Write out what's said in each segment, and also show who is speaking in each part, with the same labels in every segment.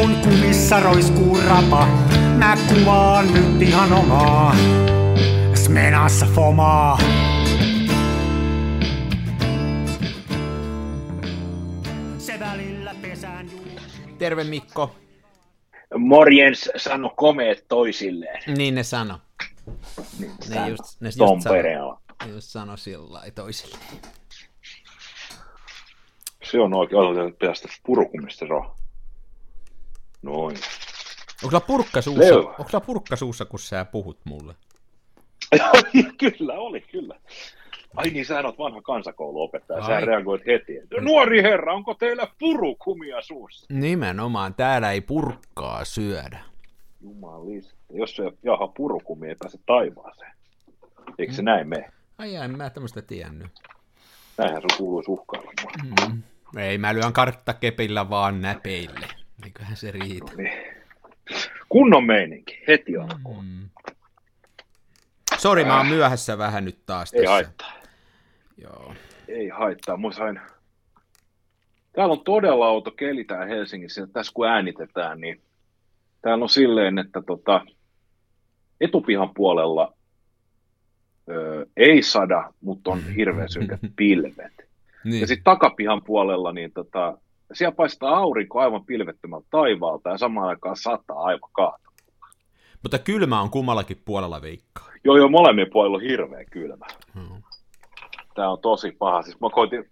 Speaker 1: kun kumissa roiskuu rapa, mä kuvaan nyt ihan omaa. Smenassa fomaa. Se välillä pesään.
Speaker 2: Terve Mikko.
Speaker 3: Morjens sano komeet toisilleen.
Speaker 2: Niin ne sano.
Speaker 3: Niin,
Speaker 2: Ne
Speaker 3: sano.
Speaker 2: just, ne just, sano, just sano sillä lailla toisille.
Speaker 3: Se on oikein, otetaan päästä purukumista roh. Noin.
Speaker 2: Onko sulla purkka suussa,
Speaker 3: Leo.
Speaker 2: onko sulla purkka suussa, kun sä puhut mulle?
Speaker 3: kyllä, oli kyllä. Ai niin, sä oot vanha kansakouluopettaja, sä reagoit heti. Nuori herra, onko teillä purukumia suussa?
Speaker 2: Nimenomaan, täällä ei purkkaa syödä.
Speaker 3: Jumalista. Jos se jaha purukumi ei pääse taivaaseen. Eikö se näin mene?
Speaker 2: Ai en mä tämmöistä tiennyt.
Speaker 3: Näinhän sun kuuluisi uhkailla.
Speaker 2: Mm. Ei, mä lyön karttakepillä vaan näpeille. Eiköhän se riitä.
Speaker 3: Niin. Kunnon meininki, heti alkuun.
Speaker 2: Mm. Sori, mä oon myöhässä vähän nyt taas
Speaker 3: Ei
Speaker 2: tässä.
Speaker 3: haittaa.
Speaker 2: Joo.
Speaker 3: Ei haittaa. Mä sain... Täällä on todella outo keli täällä Helsingissä. Tässä kun äänitetään, niin täällä on silleen, että tota, etupihan puolella ö, ei sada, mutta on hirveän synkät pilvet.
Speaker 2: Niin.
Speaker 3: Ja sitten takapihan puolella, niin tota, siellä paistaa aurinko aivan pilvettömältä taivaalta ja samaan aikaan sataa aivan kaata.
Speaker 2: Mutta kylmä on kummallakin puolella veikkaa.
Speaker 3: Joo, joo, molemmin puolilla on hirveä kylmä.
Speaker 2: Mm.
Speaker 3: Tämä on tosi paha. Siis mä koitin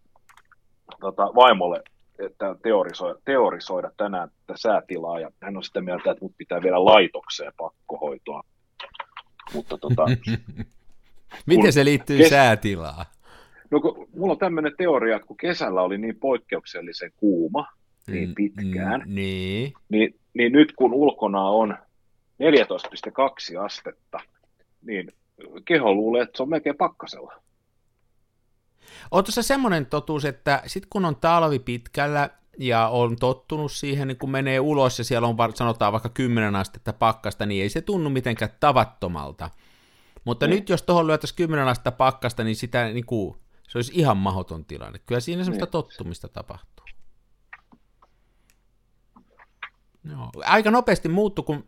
Speaker 3: tota, vaimolle että teorisoida, teorisoida tänään tätä säätilaa, ja hän on sitä mieltä, että mut pitää vielä laitokseen pakkohoitoa. Mutta tota,
Speaker 2: Miten se liittyy
Speaker 3: kes-
Speaker 2: säätilaan?
Speaker 3: No kun, mulla on tämmöinen teoria, että kun kesällä oli niin poikkeuksellisen kuuma, niin
Speaker 2: Mm,
Speaker 3: pitkään,
Speaker 2: mm, Niin.
Speaker 3: niin, niin nyt kun ulkona on 14,2 astetta, niin keho luulee, että se on melkein pakkasella.
Speaker 2: On tuossa semmoinen totuus, että sit kun on talvi pitkällä ja on tottunut siihen, niin kun menee ulos ja siellä on sanotaan vaikka 10 astetta pakkasta, niin ei se tunnu mitenkään tavattomalta. Mutta
Speaker 3: Niin.
Speaker 2: nyt jos tuohon lyötäisiin 10 astetta pakkasta, niin sitä niin kuin, se olisi ihan mahdoton tilanne. Kyllä siinä semmoista
Speaker 3: Niin.
Speaker 2: tottumista tapahtuu. Joo. Aika nopeasti muuttuu, kun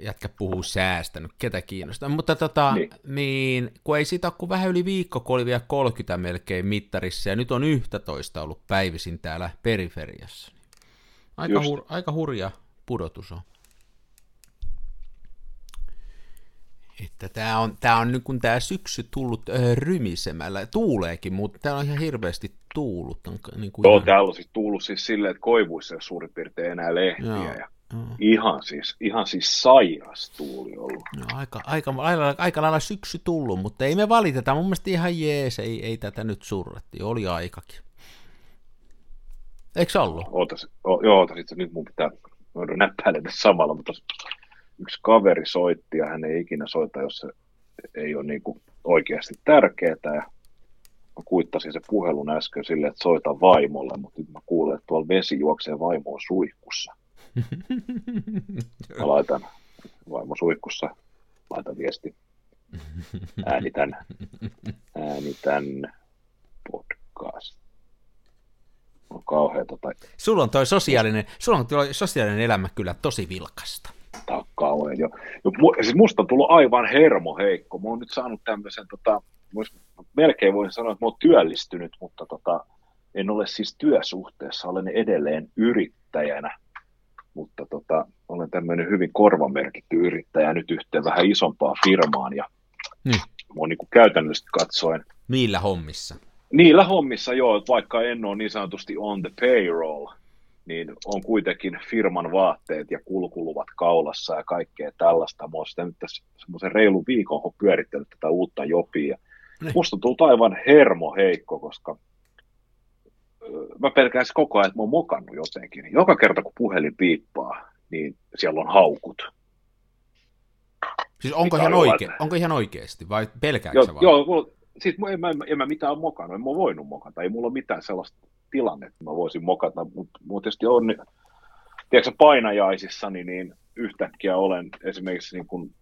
Speaker 2: jätkä puhuu säästä, nyt ketä kiinnostaa, mutta tota, niin.
Speaker 3: Niin.
Speaker 2: kun ei siitä ole kuin vähän yli viikko, kun oli vielä 30 melkein mittarissa, ja nyt on 11 ollut päivisin täällä periferiassa. Aika,
Speaker 3: Just.
Speaker 2: hur, aika hurja pudotus on. Että tämä on, tää on nyt kun tämä syksy tullut ö, rymisemällä, tuuleekin, mutta täällä on ihan hirveästi tuulut. On, niin kuin
Speaker 3: Joo,
Speaker 2: ihan,
Speaker 3: täällä on siis tullut siis silleen, että koivuissa ei suurin piirtein enää lehtiä.
Speaker 2: Joo.
Speaker 3: Ja
Speaker 2: joo.
Speaker 3: ihan siis, ihan siis sairas tuuli ollut.
Speaker 2: No, aika, aika, aika, aika lailla syksy tullut, mutta ei me valiteta. Mun mielestä ihan jees, ei, ei tätä nyt surratti. Oli aikakin. Eikö se ollut?
Speaker 3: Ootas, o, joo, ootas itse, nyt mun pitää näppäilemään samalla, mutta yksi kaveri soitti ja hän ei ikinä soita, jos se ei ole niin kuin oikeasti tärkeää. Ja mä kuittasin se puhelun äsken silleen, että soita vaimolle, mutta nyt mä kuulen, että tuolla vesi juoksee vaimoon suihkussa. Mä laitan vaimo suihkussa, laitan viesti. Äänitän, äänitän podcast. On kauheeta tai
Speaker 2: Sulla on toi sosiaalinen, sulla on toi sosiaalinen elämä kyllä tosi vilkasta.
Speaker 3: On kauhean jo. jo mu- siis musta on tullut aivan hermo heikko. Mä oon nyt saanut tämmöisen, tota, melkein voisin sanoa, että mä oon työllistynyt, mutta tota, en ole siis työsuhteessa, olen edelleen yrittäjänä. Mutta tota, olen tämmöinen hyvin korvamerkitty yrittäjä nyt yhteen vähän isompaan firmaan ja
Speaker 2: Niin.
Speaker 3: mä oon niin käytännöllisesti katsoen
Speaker 2: Millä hommissa?
Speaker 3: Niillä hommissa joo, vaikka en ole niin sanotusti on the payroll, niin on kuitenkin firman vaatteet ja kulkuluvat kaulassa ja kaikkea tällaista. Mä oon sitä nyt tässä semmoisen reilun viikon pyörittänyt tätä uutta jopia.
Speaker 2: Niin.
Speaker 3: Musta tullut aivan hermo heikko, koska mä pelkään siis koko ajan, että mä oon mokannut jotenkin. Joka kerta kun puhelin piippaa, niin siellä on haukut.
Speaker 2: Siis onko ihan,
Speaker 3: on
Speaker 2: oike,
Speaker 3: hyvä.
Speaker 2: onko ihan oikeasti vai pelkääkö sä vaan?
Speaker 3: joo mulla, siis mä- en, mä, en mä mitään mokannut, en mä voinut mokata, ei mulla ole mitään sellaista tilannetta, että mä voisin mokata, mutta mut tietysti on, niin, tiedätkö, painajaisissani, niin yhtäkkiä olen esimerkiksi niin kuin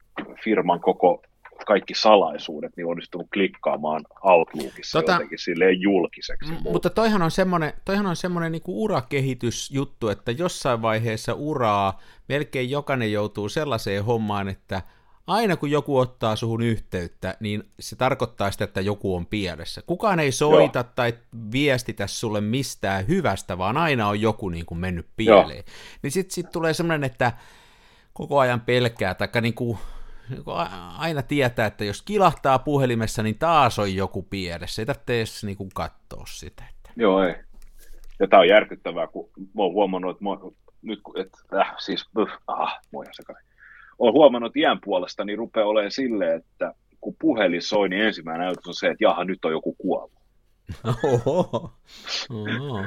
Speaker 3: firman koko kaikki salaisuudet, niin onnistunut klikkaamaan Outlookissa tota, jotenkin silleen julkiseksi. M-
Speaker 2: mutta toihan on semmoinen, toihan on semmoinen niin kuin urakehitysjuttu, että jossain vaiheessa uraa melkein jokainen joutuu sellaiseen hommaan, että aina kun joku ottaa suhun yhteyttä, niin se tarkoittaa sitä, että joku on pielessä. Kukaan ei soita Joo. tai viestitä sulle mistään hyvästä, vaan aina on joku niin kuin mennyt pieleen. Joo. Niin sitten sit tulee semmoinen, että koko ajan pelkää, tai niin kuin, niin kuin aina tietää, että jos kilahtaa puhelimessa, niin taas on joku pielessä. Ei tarvitse edes niin kuin katsoa sitä. Että...
Speaker 3: Joo, ei. Ja tämä on järkyttävää, kun mä oon huomannut, että, mä, nyt, että äh, siis, ah, moi sekaisin olen huomannut iän puolesta, niin rupeaa olemaan silleen, että kun puhelin soi, niin ensimmäinen ajatus on se, että jaha, nyt on joku kuollut. Oho. Oho.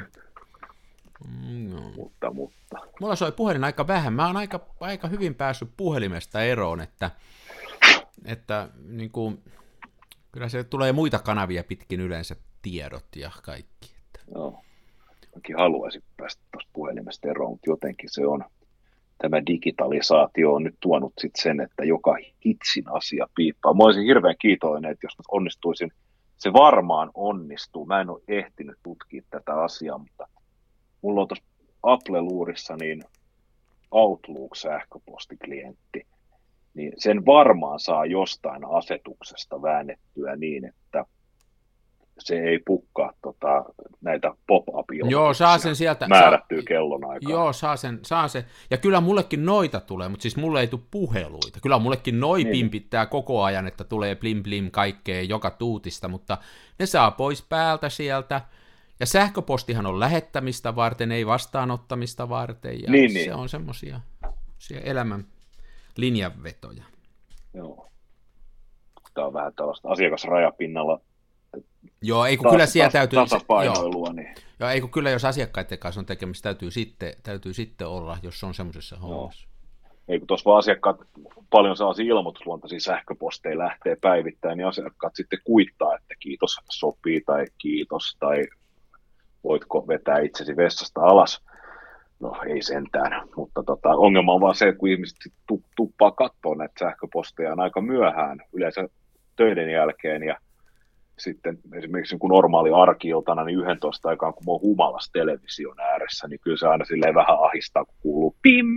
Speaker 3: No. Mutta, mutta.
Speaker 2: Mulla soi puhelin aika vähän. Mä oon aika, aika hyvin päässyt puhelimesta eroon, että, että niin kuin, kyllä se tulee muita kanavia pitkin yleensä tiedot ja kaikki. Että.
Speaker 3: Joo. Mäkin haluaisin päästä tuosta puhelimesta eroon, mutta jotenkin se on, tämä digitalisaatio on nyt tuonut sit sen, että joka hitsin asia piippaa. Mä olisin hirveän kiitollinen, että jos onnistuisin, se varmaan onnistuu. Mä en ole ehtinyt tutkia tätä asiaa, mutta mulla on tuossa Apple-luurissa niin Outlook-sähköpostiklientti, niin sen varmaan saa jostain asetuksesta väännettyä niin, että se ei pukkaa tota, näitä pop-up
Speaker 2: Joo, saa sen sieltä.
Speaker 3: Määrättyy kellon aikaa.
Speaker 2: Joo, saa sen, saa sen. Ja kyllä mullekin noita tulee, mutta siis mulle ei tule puheluita. Kyllä mullekin noi niin. pimpittää koko ajan, että tulee blim blim kaikkea joka tuutista, mutta ne saa pois päältä sieltä. Ja sähköpostihan on lähettämistä varten, ei vastaanottamista varten. Ja niin, se niin. on semmoisia elämän linjanvetoja.
Speaker 3: Joo. Tämä on vähän tällaista asiakasrajapinnalla
Speaker 2: Joo, ei kun kyllä siellä täytyy...
Speaker 3: Tasapainoilua, niin.
Speaker 2: Joo, ei kun kyllä jos asiakkaiden kanssa on tekemistä, täytyy sitten, täytyy sitten olla, jos on semmoisessa hommassa.
Speaker 3: Ei kun tuossa vaan asiakkaat paljon saa ilmoitusluontaisia sähköposteja lähtee päivittäin, niin asiakkaat sitten kuittaa, että kiitos sopii tai kiitos tai voitko vetää itsesi vessasta alas. No ei sentään, mutta tota, ongelma on vaan se, että kun ihmiset tuppaa katsoa näitä sähköposteja aika myöhään, yleensä töiden jälkeen, ja sitten esimerkiksi kun normaali arkiiltana, niin 11 aikaan, kun mä oon humalas television ääressä, niin kyllä se aina silleen vähän ahistaa, kun kuuluu pim,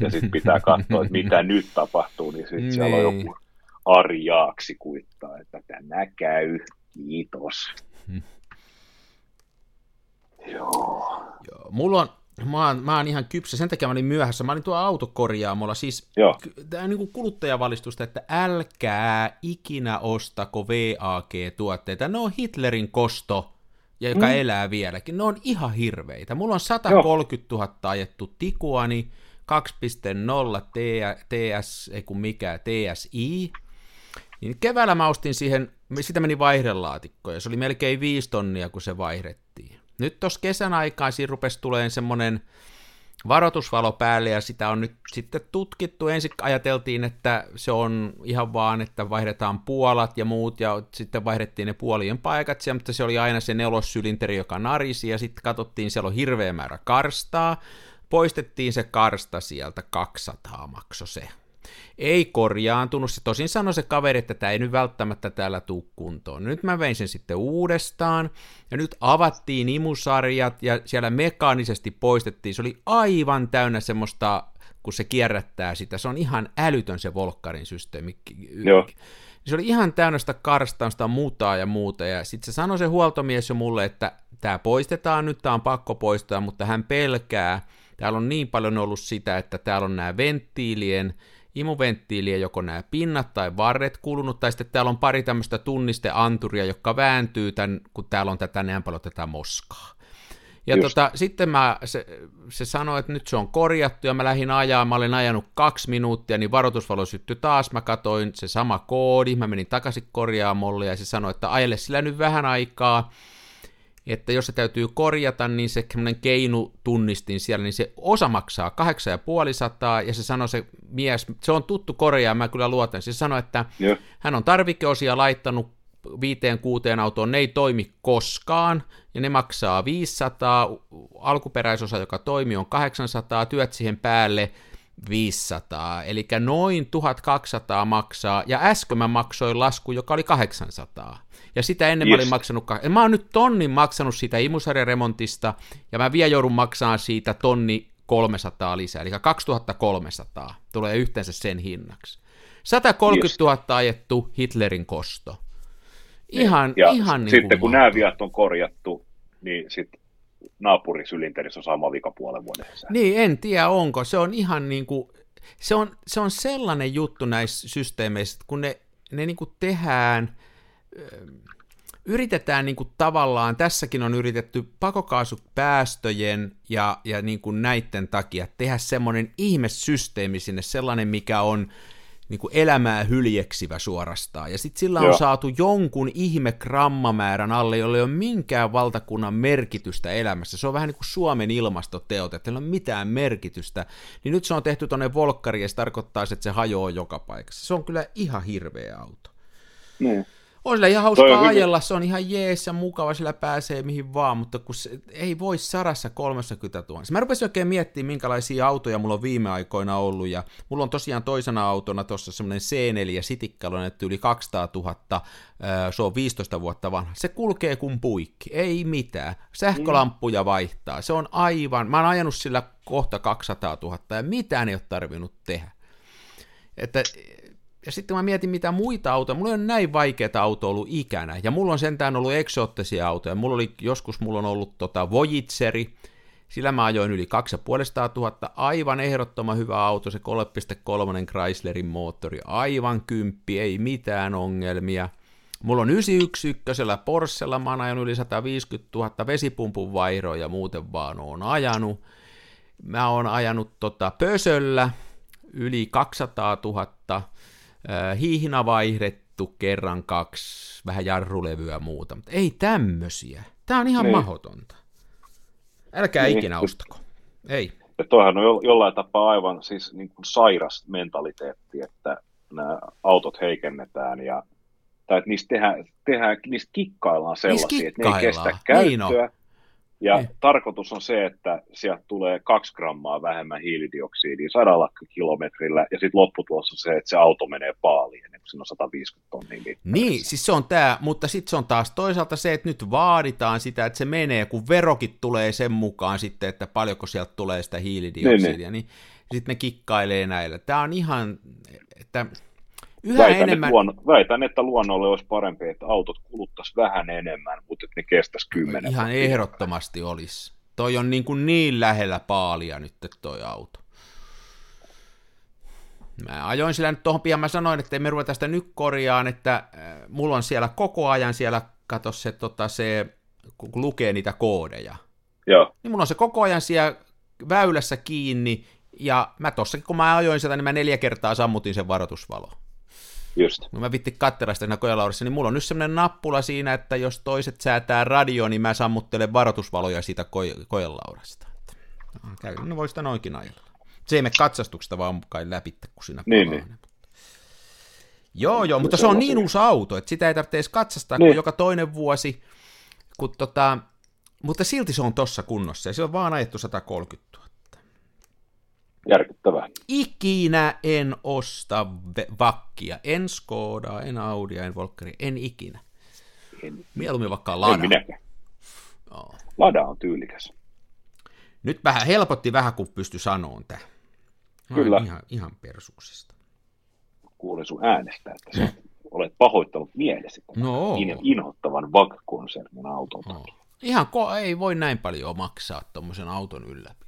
Speaker 3: ja sitten pitää katsoa, että mitä nyt tapahtuu, niin sitten siellä on niin. joku arjaaksi kuittaa, että tämä käy, kiitos. Hmm. Joo.
Speaker 2: Joo. Mulla on, Mä oon, mä oon ihan kypsä, sen takia mä olin myöhässä. Mä olin tuo autokorjaamolla, siis tämä niin kuluttajavalistusta, että älkää ikinä ostako VAG-tuotteita. Ne on Hitlerin kosto, ja joka mm. elää vieläkin. Ne on ihan hirveitä. Mulla on 130 000 ajettu Tikuani, 2.0 TS, ei kun mikä, TSI. Niin keväällä mä ostin siihen, sitä meni vaihdelaatikko, ja se oli melkein 5 tonnia, kun se vaihdettiin. Nyt tuossa kesän aikaan siinä rupesi tulemaan semmoinen varoitusvalo päälle ja sitä on nyt sitten tutkittu. Ensin ajateltiin, että se on ihan vaan, että vaihdetaan puolat ja muut ja sitten vaihdettiin ne puolien paikat siellä, mutta se oli aina se nelossylinteri, joka narisi ja sitten katsottiin, siellä on hirveä määrä karstaa. Poistettiin se karsta sieltä, 200 makso se ei korjaantunut. Se tosin sanoi se kaveri, että tämä ei nyt välttämättä täällä tuu kuntoon. Nyt mä vein sen sitten uudestaan, ja nyt avattiin imusarjat, ja siellä mekaanisesti poistettiin. Se oli aivan täynnä semmoista, kun se kierrättää sitä. Se on ihan älytön se Volkkarin systeemi. Joo. Se oli ihan täynnä sitä karstausta, muuta ja muuta, ja sitten se sanoi se huoltomies jo mulle, että tämä poistetaan nyt, tämä on pakko poistaa, mutta hän pelkää, täällä on niin paljon ollut sitä, että täällä on nämä venttiilien imuventtiiliä joko nämä pinnat tai varret kulunut, tai sitten täällä on pari tämmöistä tunnisteanturia, jotka vääntyy, tämän, kun täällä on tätä näin paljon tätä moskaa. Ja tota, sitten mä, se, se sanoi, että nyt se on korjattu, ja mä lähdin ajaa, mä olin ajanut kaksi minuuttia, niin varoitusvalo syttyi taas, mä katoin se sama koodi, mä menin takaisin korjaamolle, ja se sanoi, että ajele sillä nyt vähän aikaa, että jos se täytyy korjata, niin se keinu tunnistin siellä, niin se osa maksaa 8500, ja se sanoi se mies, se on tuttu korjaa, mä kyllä luotan, se sanoi, että yeah. hän on tarvikeosia laittanut viiteen kuuteen autoon, ne ei toimi koskaan, ja ne maksaa 500, alkuperäisosa, joka toimii, on 800, työt siihen päälle, 500, eli noin 1200 maksaa, ja äsken mä maksoin lasku, joka oli 800. Ja sitä ennen yes. mä olin maksanut, mä oon nyt tonnin maksanut siitä imusarjaremontista, ja mä vielä joudun maksamaan siitä tonni 300 lisää, eli 2300 tulee yhteensä sen hinnaksi. 130 yes. 000 ajettu Hitlerin kosto. Ihan, ja ihan
Speaker 3: niin sitten kun nämä viat on korjattu, niin sitten naapurisylinterissä on sama vika puolen vuoden sisään.
Speaker 2: Niin, en tiedä onko. Se on ihan niin kuin, se on, se on sellainen juttu näissä systeemeissä, että kun ne, ne niin kuin tehdään, yritetään niin kuin tavallaan, tässäkin on yritetty pakokaasupäästöjen ja, ja niin kuin näiden takia tehdä semmoinen ihmesysteemi sinne, sellainen mikä on niin kuin elämää hyljeksivä suorastaan. Ja sitten sillä on Joo. saatu jonkun ihme grammamäärän alle, jolle ei ole minkään valtakunnan merkitystä elämässä. Se on vähän niin kuin Suomen ilmastoteot, että ei ole mitään merkitystä. Niin nyt se on tehty tuonne volkkariin ja se tarkoittaa, että se hajoaa joka paikassa. Se on kyllä ihan hirveä auto.
Speaker 3: Niin
Speaker 2: on sillä ihan hauskaa ajella, se on ihan jees ja mukava, sillä pääsee mihin vaan, mutta kun se ei voi sarassa 30 000. Mä rupesin oikein miettimään, minkälaisia autoja mulla on viime aikoina ollut, ja mulla on tosiaan toisena autona tuossa semmoinen C4 Sitikkalo, että yli 200 000, se on 15 vuotta vanha. Se kulkee kuin puikki, ei mitään. Sähkölamppuja vaihtaa, se on aivan, mä oon ajanut sillä kohta 200 000, ja mitään ei ole tarvinnut tehdä. Että ja sitten mä mietin, mitä muita autoja, mulla ole näin vaikeita autoa ollut ikänä, ja mulla on sentään ollut eksoottisia autoja, mulla oli, joskus mulla on ollut tota Voyageri, sillä mä ajoin yli 2500, aivan ehdottoman hyvä auto, se 3.3 Chryslerin moottori, aivan kymppi, ei mitään ongelmia. Mulla on 911 Porschella, mä oon ajanut yli 150 000 vesipumpun vairoja ja muuten vaan oon ajanut. Mä oon ajanut tota Pösöllä yli 200 000, hiihina vaihdettu kerran kaksi, vähän jarrulevyä ja muuta, mutta ei tämmösiä. Tämä on ihan niin. mahdotonta. Älkää niin. ikinä ostako. Ei.
Speaker 3: Ja toihan on jollain tapaa aivan siis niin kuin sairas mentaliteetti, että nämä autot heikennetään ja tai että niistä, tehdään, tehdään, niistä kikkaillaan sellaisia, niistä kikkaillaan. että ne ei kestä niin käyttöä, niin ja niin. tarkoitus on se, että sieltä tulee kaksi grammaa vähemmän hiilidioksidia sadalla kilometrillä, ja sitten lopputulos on se, että se auto menee paaliin, kun siinä on 150 tonnia
Speaker 2: Niin, siis se on tämä, mutta sitten se on taas toisaalta se, että nyt vaaditaan sitä, että se menee, kun verokit tulee sen mukaan sitten, että paljonko sieltä tulee sitä hiilidioksidia, niin, niin. niin sitten ne kikkailee näillä. Tämä on ihan, että Yhä
Speaker 3: väitän,
Speaker 2: enemmän...
Speaker 3: Että luonno, väitän, että luonnolle olisi parempi, että autot kuluttaisi vähän enemmän, mutta että ne kestäisi kymmenen.
Speaker 2: Ihan ehdottomasti olisi. Toi on niin, kuin niin lähellä paalia nyt toi auto. Mä ajoin sillä nyt tuohon pian, mä sanoin, että me ruveta sitä nyt korjaan, että äh, mulla on siellä koko ajan siellä, kato se, tota, se kun lukee niitä koodeja.
Speaker 3: Joo.
Speaker 2: Niin mulla on se koko ajan siellä väylässä kiinni, ja mä tossakin kun mä ajoin sieltä, niin mä neljä kertaa sammutin sen varoitusvalo.
Speaker 3: Just.
Speaker 2: No mä vitti katsella sitä kojalaudassa, niin mulla on nyt semmoinen nappula siinä, että jos toiset säätää radio, niin mä sammuttelen varoitusvaloja siitä ko- kojelaudasta. Käy, no voi sitä noinkin ajella. Se ei mene katsastuksesta vaan kai läpi, kun siinä
Speaker 3: niin, niin.
Speaker 2: Joo, joo, mutta se on niin uusi auto, että sitä ei tarvitse edes katsastaa niin. kuin joka toinen vuosi, kun tota, mutta silti se on tossa kunnossa, ja se on vaan ajettu 130 000
Speaker 3: järkyttävää.
Speaker 2: Ikinä en osta vakkia, en Skodaa, en Audia, en Volkeri, en ikinä. En, Mieluummin vaikka Lada. En
Speaker 3: minäkään. No. Lada on tyylikäs.
Speaker 2: Nyt vähän helpotti vähän, kun pysty sanomaan tämä.
Speaker 3: Kyllä.
Speaker 2: Ihan, ihan persuuksista.
Speaker 3: Kuulin sun äänestä, että sä olet pahoittanut mielesi
Speaker 2: no.
Speaker 3: in, inhottavan VAG-konsernin auton
Speaker 2: no. Ihan ko- ei voi näin paljon maksaa tuommoisen auton ylläpito.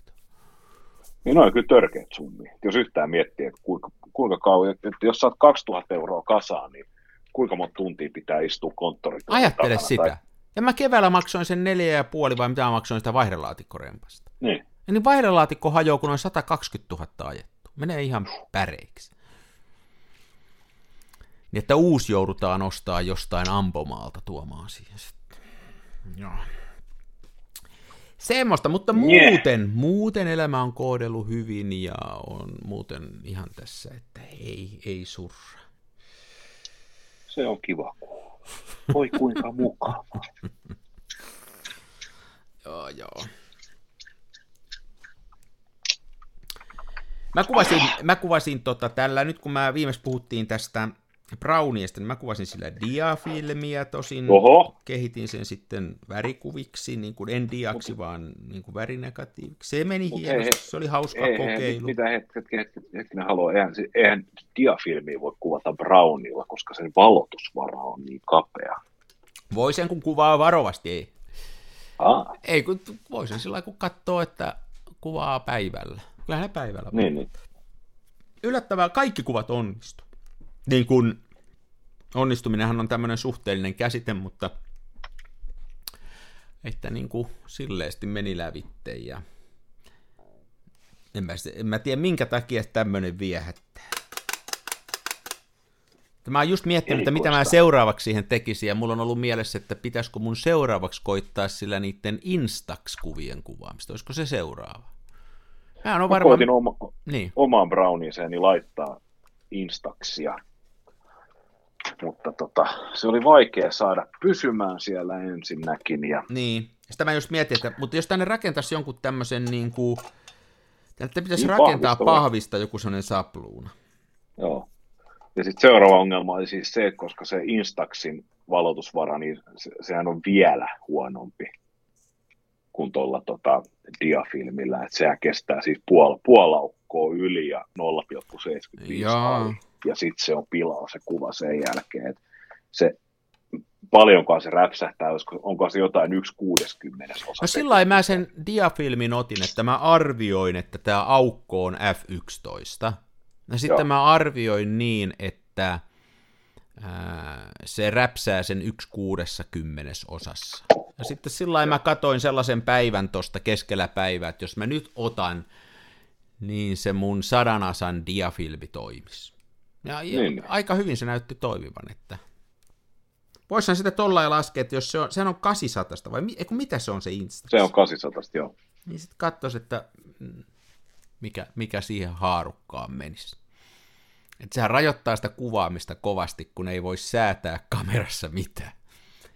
Speaker 3: Niin on kyllä törkeät summia. Jos yhtään miettii, että kuinka, kuinka kauan, että jos saat 2000 euroa kasaan, niin kuinka monta tuntia pitää istua konttorin
Speaker 2: Ajattele takana, sitä. Tai... Ja mä keväällä maksoin sen neljä ja puoli, vai mitä mä maksoin sitä vaihdelaatikkorempasta.
Speaker 3: Niin.
Speaker 2: Ja niin vaihdelaatikko hajoaa, kun on 120 000 ajettu. Menee ihan päreiksi. Niin että uusi joudutaan ostaa jostain ampomaalta tuomaan siihen sitten. Joo. Semmoista, mutta muuten, yeah. muuten elämä on kohdellut hyvin ja on muuten ihan tässä, että ei, ei surra.
Speaker 3: Se on kiva Voi kuinka mukava.
Speaker 2: joo, joo. Mä kuvasin, mä kuvasin tota tällä, nyt kun mä viimeksi puhuttiin tästä Browniesta, niin mä kuvasin sillä diafilmiä, tosin
Speaker 3: Oho.
Speaker 2: kehitin sen sitten värikuviksi, niin kuin en diaksi, Mut, vaan niin kuin värinegatiiviksi. Se meni hienosti, se oli hauska
Speaker 3: ei,
Speaker 2: kokeilu.
Speaker 3: Ei, mitä hetken, hetken, hetken haluaa, eihän, eihän diafilmiä voi kuvata Brownilla, koska sen valotusvara on niin kapea.
Speaker 2: Voi sen, kun kuvaa varovasti, ei.
Speaker 3: Ah.
Speaker 2: Ei, kun voi sen sillä kun katsoo, että kuvaa päivällä. Kyllä ne päivällä.
Speaker 3: Niin, niin.
Speaker 2: Yllättävää, kaikki kuvat onnistu. Niin kuin onnistuminenhan on tämmöinen suhteellinen käsite, mutta että niin kuin silleesti meni lävitte ja en mä, en mä tiedä minkä takia tämmöinen viehättää. Mä oon just miettinyt, että mitä mä seuraavaksi siihen tekisin, ja mulla on ollut mielessä, että pitäisikö mun seuraavaksi koittaa sillä niiden Instax-kuvien kuvaamista. Olisiko se seuraava?
Speaker 3: Mä, on varmaan... koitin oma, niin. omaan brownieseeni laittaa Instaxia, mutta tota, se oli vaikea saada pysymään siellä ensinnäkin. Ja...
Speaker 2: Niin, sitä mä just mietin, että mutta jos tänne rakentaisi jonkun tämmöisen niin kuin, että pitäisi niin rakentaa pahvista joku sellainen sapluuna.
Speaker 3: Joo. Ja sitten seuraava ongelma oli siis se, että koska se Instaxin valotusvara, niin se, sehän on vielä huonompi kuin tuolla tota, diafilmillä, että sehän kestää siis puol, puolaukkoa yli ja 0,75 ali. Ja sitten se on pilaa se kuva sen jälkeen. että se, paljonkaan se räpsähtää, onko se jotain yksi kuudeskymmenes osa.
Speaker 2: No sillä mä sen diafilmin otin, että mä arvioin, että tämä aukko on F11. Ja sitten Joo. mä arvioin niin, että ää, se räpsää sen yksi kuudessa osassa. Ja sitten sillä mä katoin sellaisen päivän tuosta keskellä päivää, että jos mä nyt otan, niin se mun sadanasan diafilmi toimisi. Ja, ja niin. aika hyvin se näytti toimivan, että Voisihan sitä tolla laskea, että jos se on, sehän on 800 vai mi, mitä se on se Insta?
Speaker 3: Se on 800, joo.
Speaker 2: Niin sitten katsoisi, että mm, mikä, mikä siihen haarukkaan menisi. Että sehän rajoittaa sitä kuvaamista kovasti, kun ei voi säätää kamerassa mitään.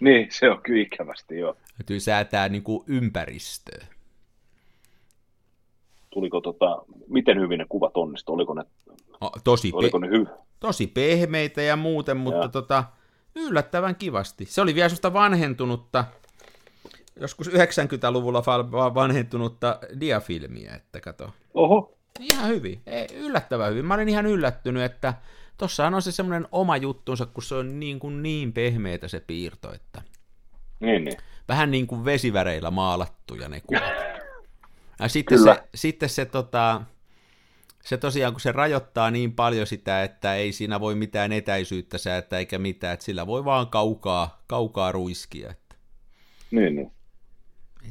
Speaker 3: Niin, se on kyllä ikävästi, joo.
Speaker 2: Täytyy säätää niin kuin ympäristöä.
Speaker 3: Tuliko tota, miten hyvin ne kuvat onnistu? Oliko ne,
Speaker 2: o, tosi,
Speaker 3: oliko ne hy-
Speaker 2: tosi pehmeitä ja muuten, mutta ja. tota, yllättävän kivasti. Se oli vielä sellaista vanhentunutta, joskus 90-luvulla vanhentunutta diafilmiä, että kato.
Speaker 3: Oho.
Speaker 2: Ihan hyvin, Ei, yllättävän hyvin. Mä olin ihan yllättynyt, että tossahan on se semmoinen oma juttunsa, kun se on niin, kuin niin pehmeitä se piirto, että
Speaker 3: niin, niin.
Speaker 2: vähän niin kuin vesiväreillä maalattuja ne kuvat. Ja sitten Kyllä. se, sitten se, tota, se tosiaan, kun se rajoittaa niin paljon sitä, että ei siinä voi mitään etäisyyttä säätää eikä mitään, että sillä voi vaan kaukaa, kaukaa ruiskia. Että.
Speaker 3: Niin, niin.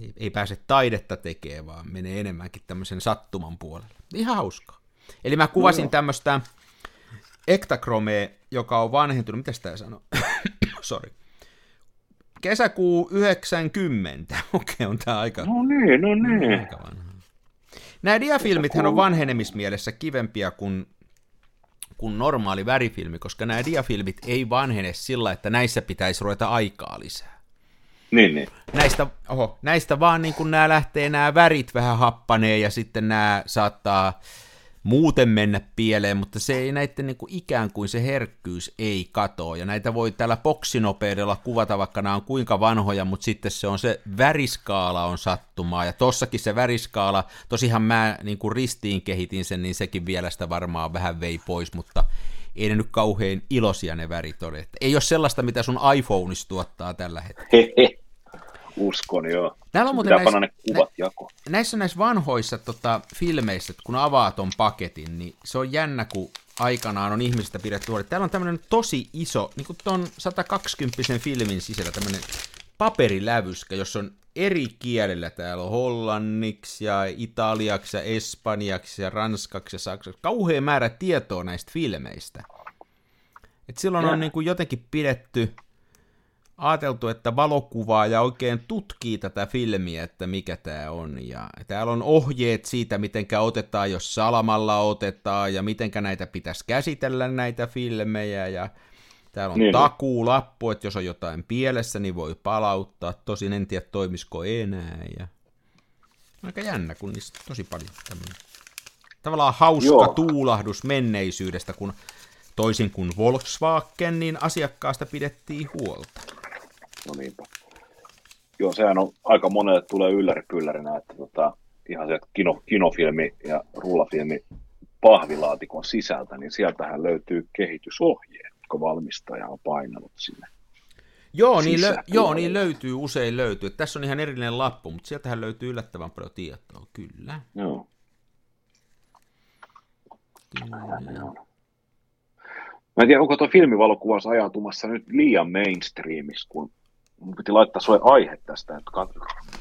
Speaker 2: Ei, ei pääse taidetta tekemään, vaan menee enemmänkin tämmöisen sattuman puolelle. Ihan hauskaa. Eli mä kuvasin no, tämmöistä Ektachrome, joka on vanhentunut, mitä sitä sanoo? Sorry. Kesäkuu 90. Okei, okay, on tämä aika...
Speaker 3: No niin, no niin.
Speaker 2: Aika vanha. Nämä diafilmithän on vanhenemismielessä kivempiä kuin, kuin normaali värifilmi, koska nämä diafilmit ei vanhene sillä, että näissä pitäisi ruveta aikaa lisää.
Speaker 3: Niin, niin.
Speaker 2: Näistä, oho, näistä vaan niin kuin nämä lähtee, nämä värit vähän happanee ja sitten nämä saattaa muuten mennä pieleen, mutta se ei näiden niin kuin ikään kuin se herkkyys ei katoa. Ja näitä voi tällä boksinopeudella kuvata, vaikka nämä on kuinka vanhoja, mutta sitten se on se väriskaala on sattumaa. Ja tossakin se väriskaala, tosihan mä niin kuin ristiin kehitin sen, niin sekin vielä sitä varmaan vähän vei pois, mutta ei ne nyt kauhean iloisia ne värit ole. Ei ole sellaista, mitä sun iPhoneissa tuottaa tällä hetkellä.
Speaker 3: Uskon, joo.
Speaker 2: Täällä on muuten näissä, ne kuvat nä, jako. näissä näissä vanhoissa tota, filmeissä, kun avaat ton paketin, niin se on jännä, kun aikanaan on ihmisistä pidetty huoli. Täällä on tämmöinen tosi iso, niin kuin ton 120 filmin sisällä tämmöinen paperilävyskä, jossa on eri kielillä. Täällä on hollanniksi ja italiaksi ja espanjaksi ja ranskaksi ja saksaksi. Kauhea määrä tietoa näistä filmeistä. Et silloin ja. on niin kuin jotenkin pidetty ajateltu, että valokuvaa ja oikein tutkii tätä filmiä, että mikä tämä on. Ja täällä on ohjeet siitä, miten otetaan, jos salamalla otetaan, ja miten näitä pitäisi käsitellä näitä filmejä. Ja täällä on niin. takuulappu, että jos on jotain pielessä, niin voi palauttaa. Tosin en tiedä, toimisiko enää. Ja... Aika jännä, kun niistä tosi paljon tämmöinen. tavallaan hauska
Speaker 3: Joo.
Speaker 2: tuulahdus menneisyydestä, kun toisin kuin Volkswagen, niin asiakkaasta pidettiin huolta.
Speaker 3: No niinpä. Joo, sehän on aika monelle tulee ylläri pyllärinä, että tota, ihan sieltä kino, kinofilmi ja rullafilmi pahvilaatikon sisältä, niin sieltähän löytyy kehitysohjeet, jotka valmistaja on painanut sinne.
Speaker 2: Joo, niin, lö- joo, niin löytyy, usein löytyy. Tässä on ihan erillinen lappu, mutta sieltähän löytyy yllättävän paljon tietoa, kyllä.
Speaker 3: Joo.
Speaker 2: kyllä.
Speaker 3: Mä en tiedä, onko tuo filmivalokuvaus ajautumassa nyt liian mainstreamiksi, kun mun piti laittaa sulle aihe tästä, että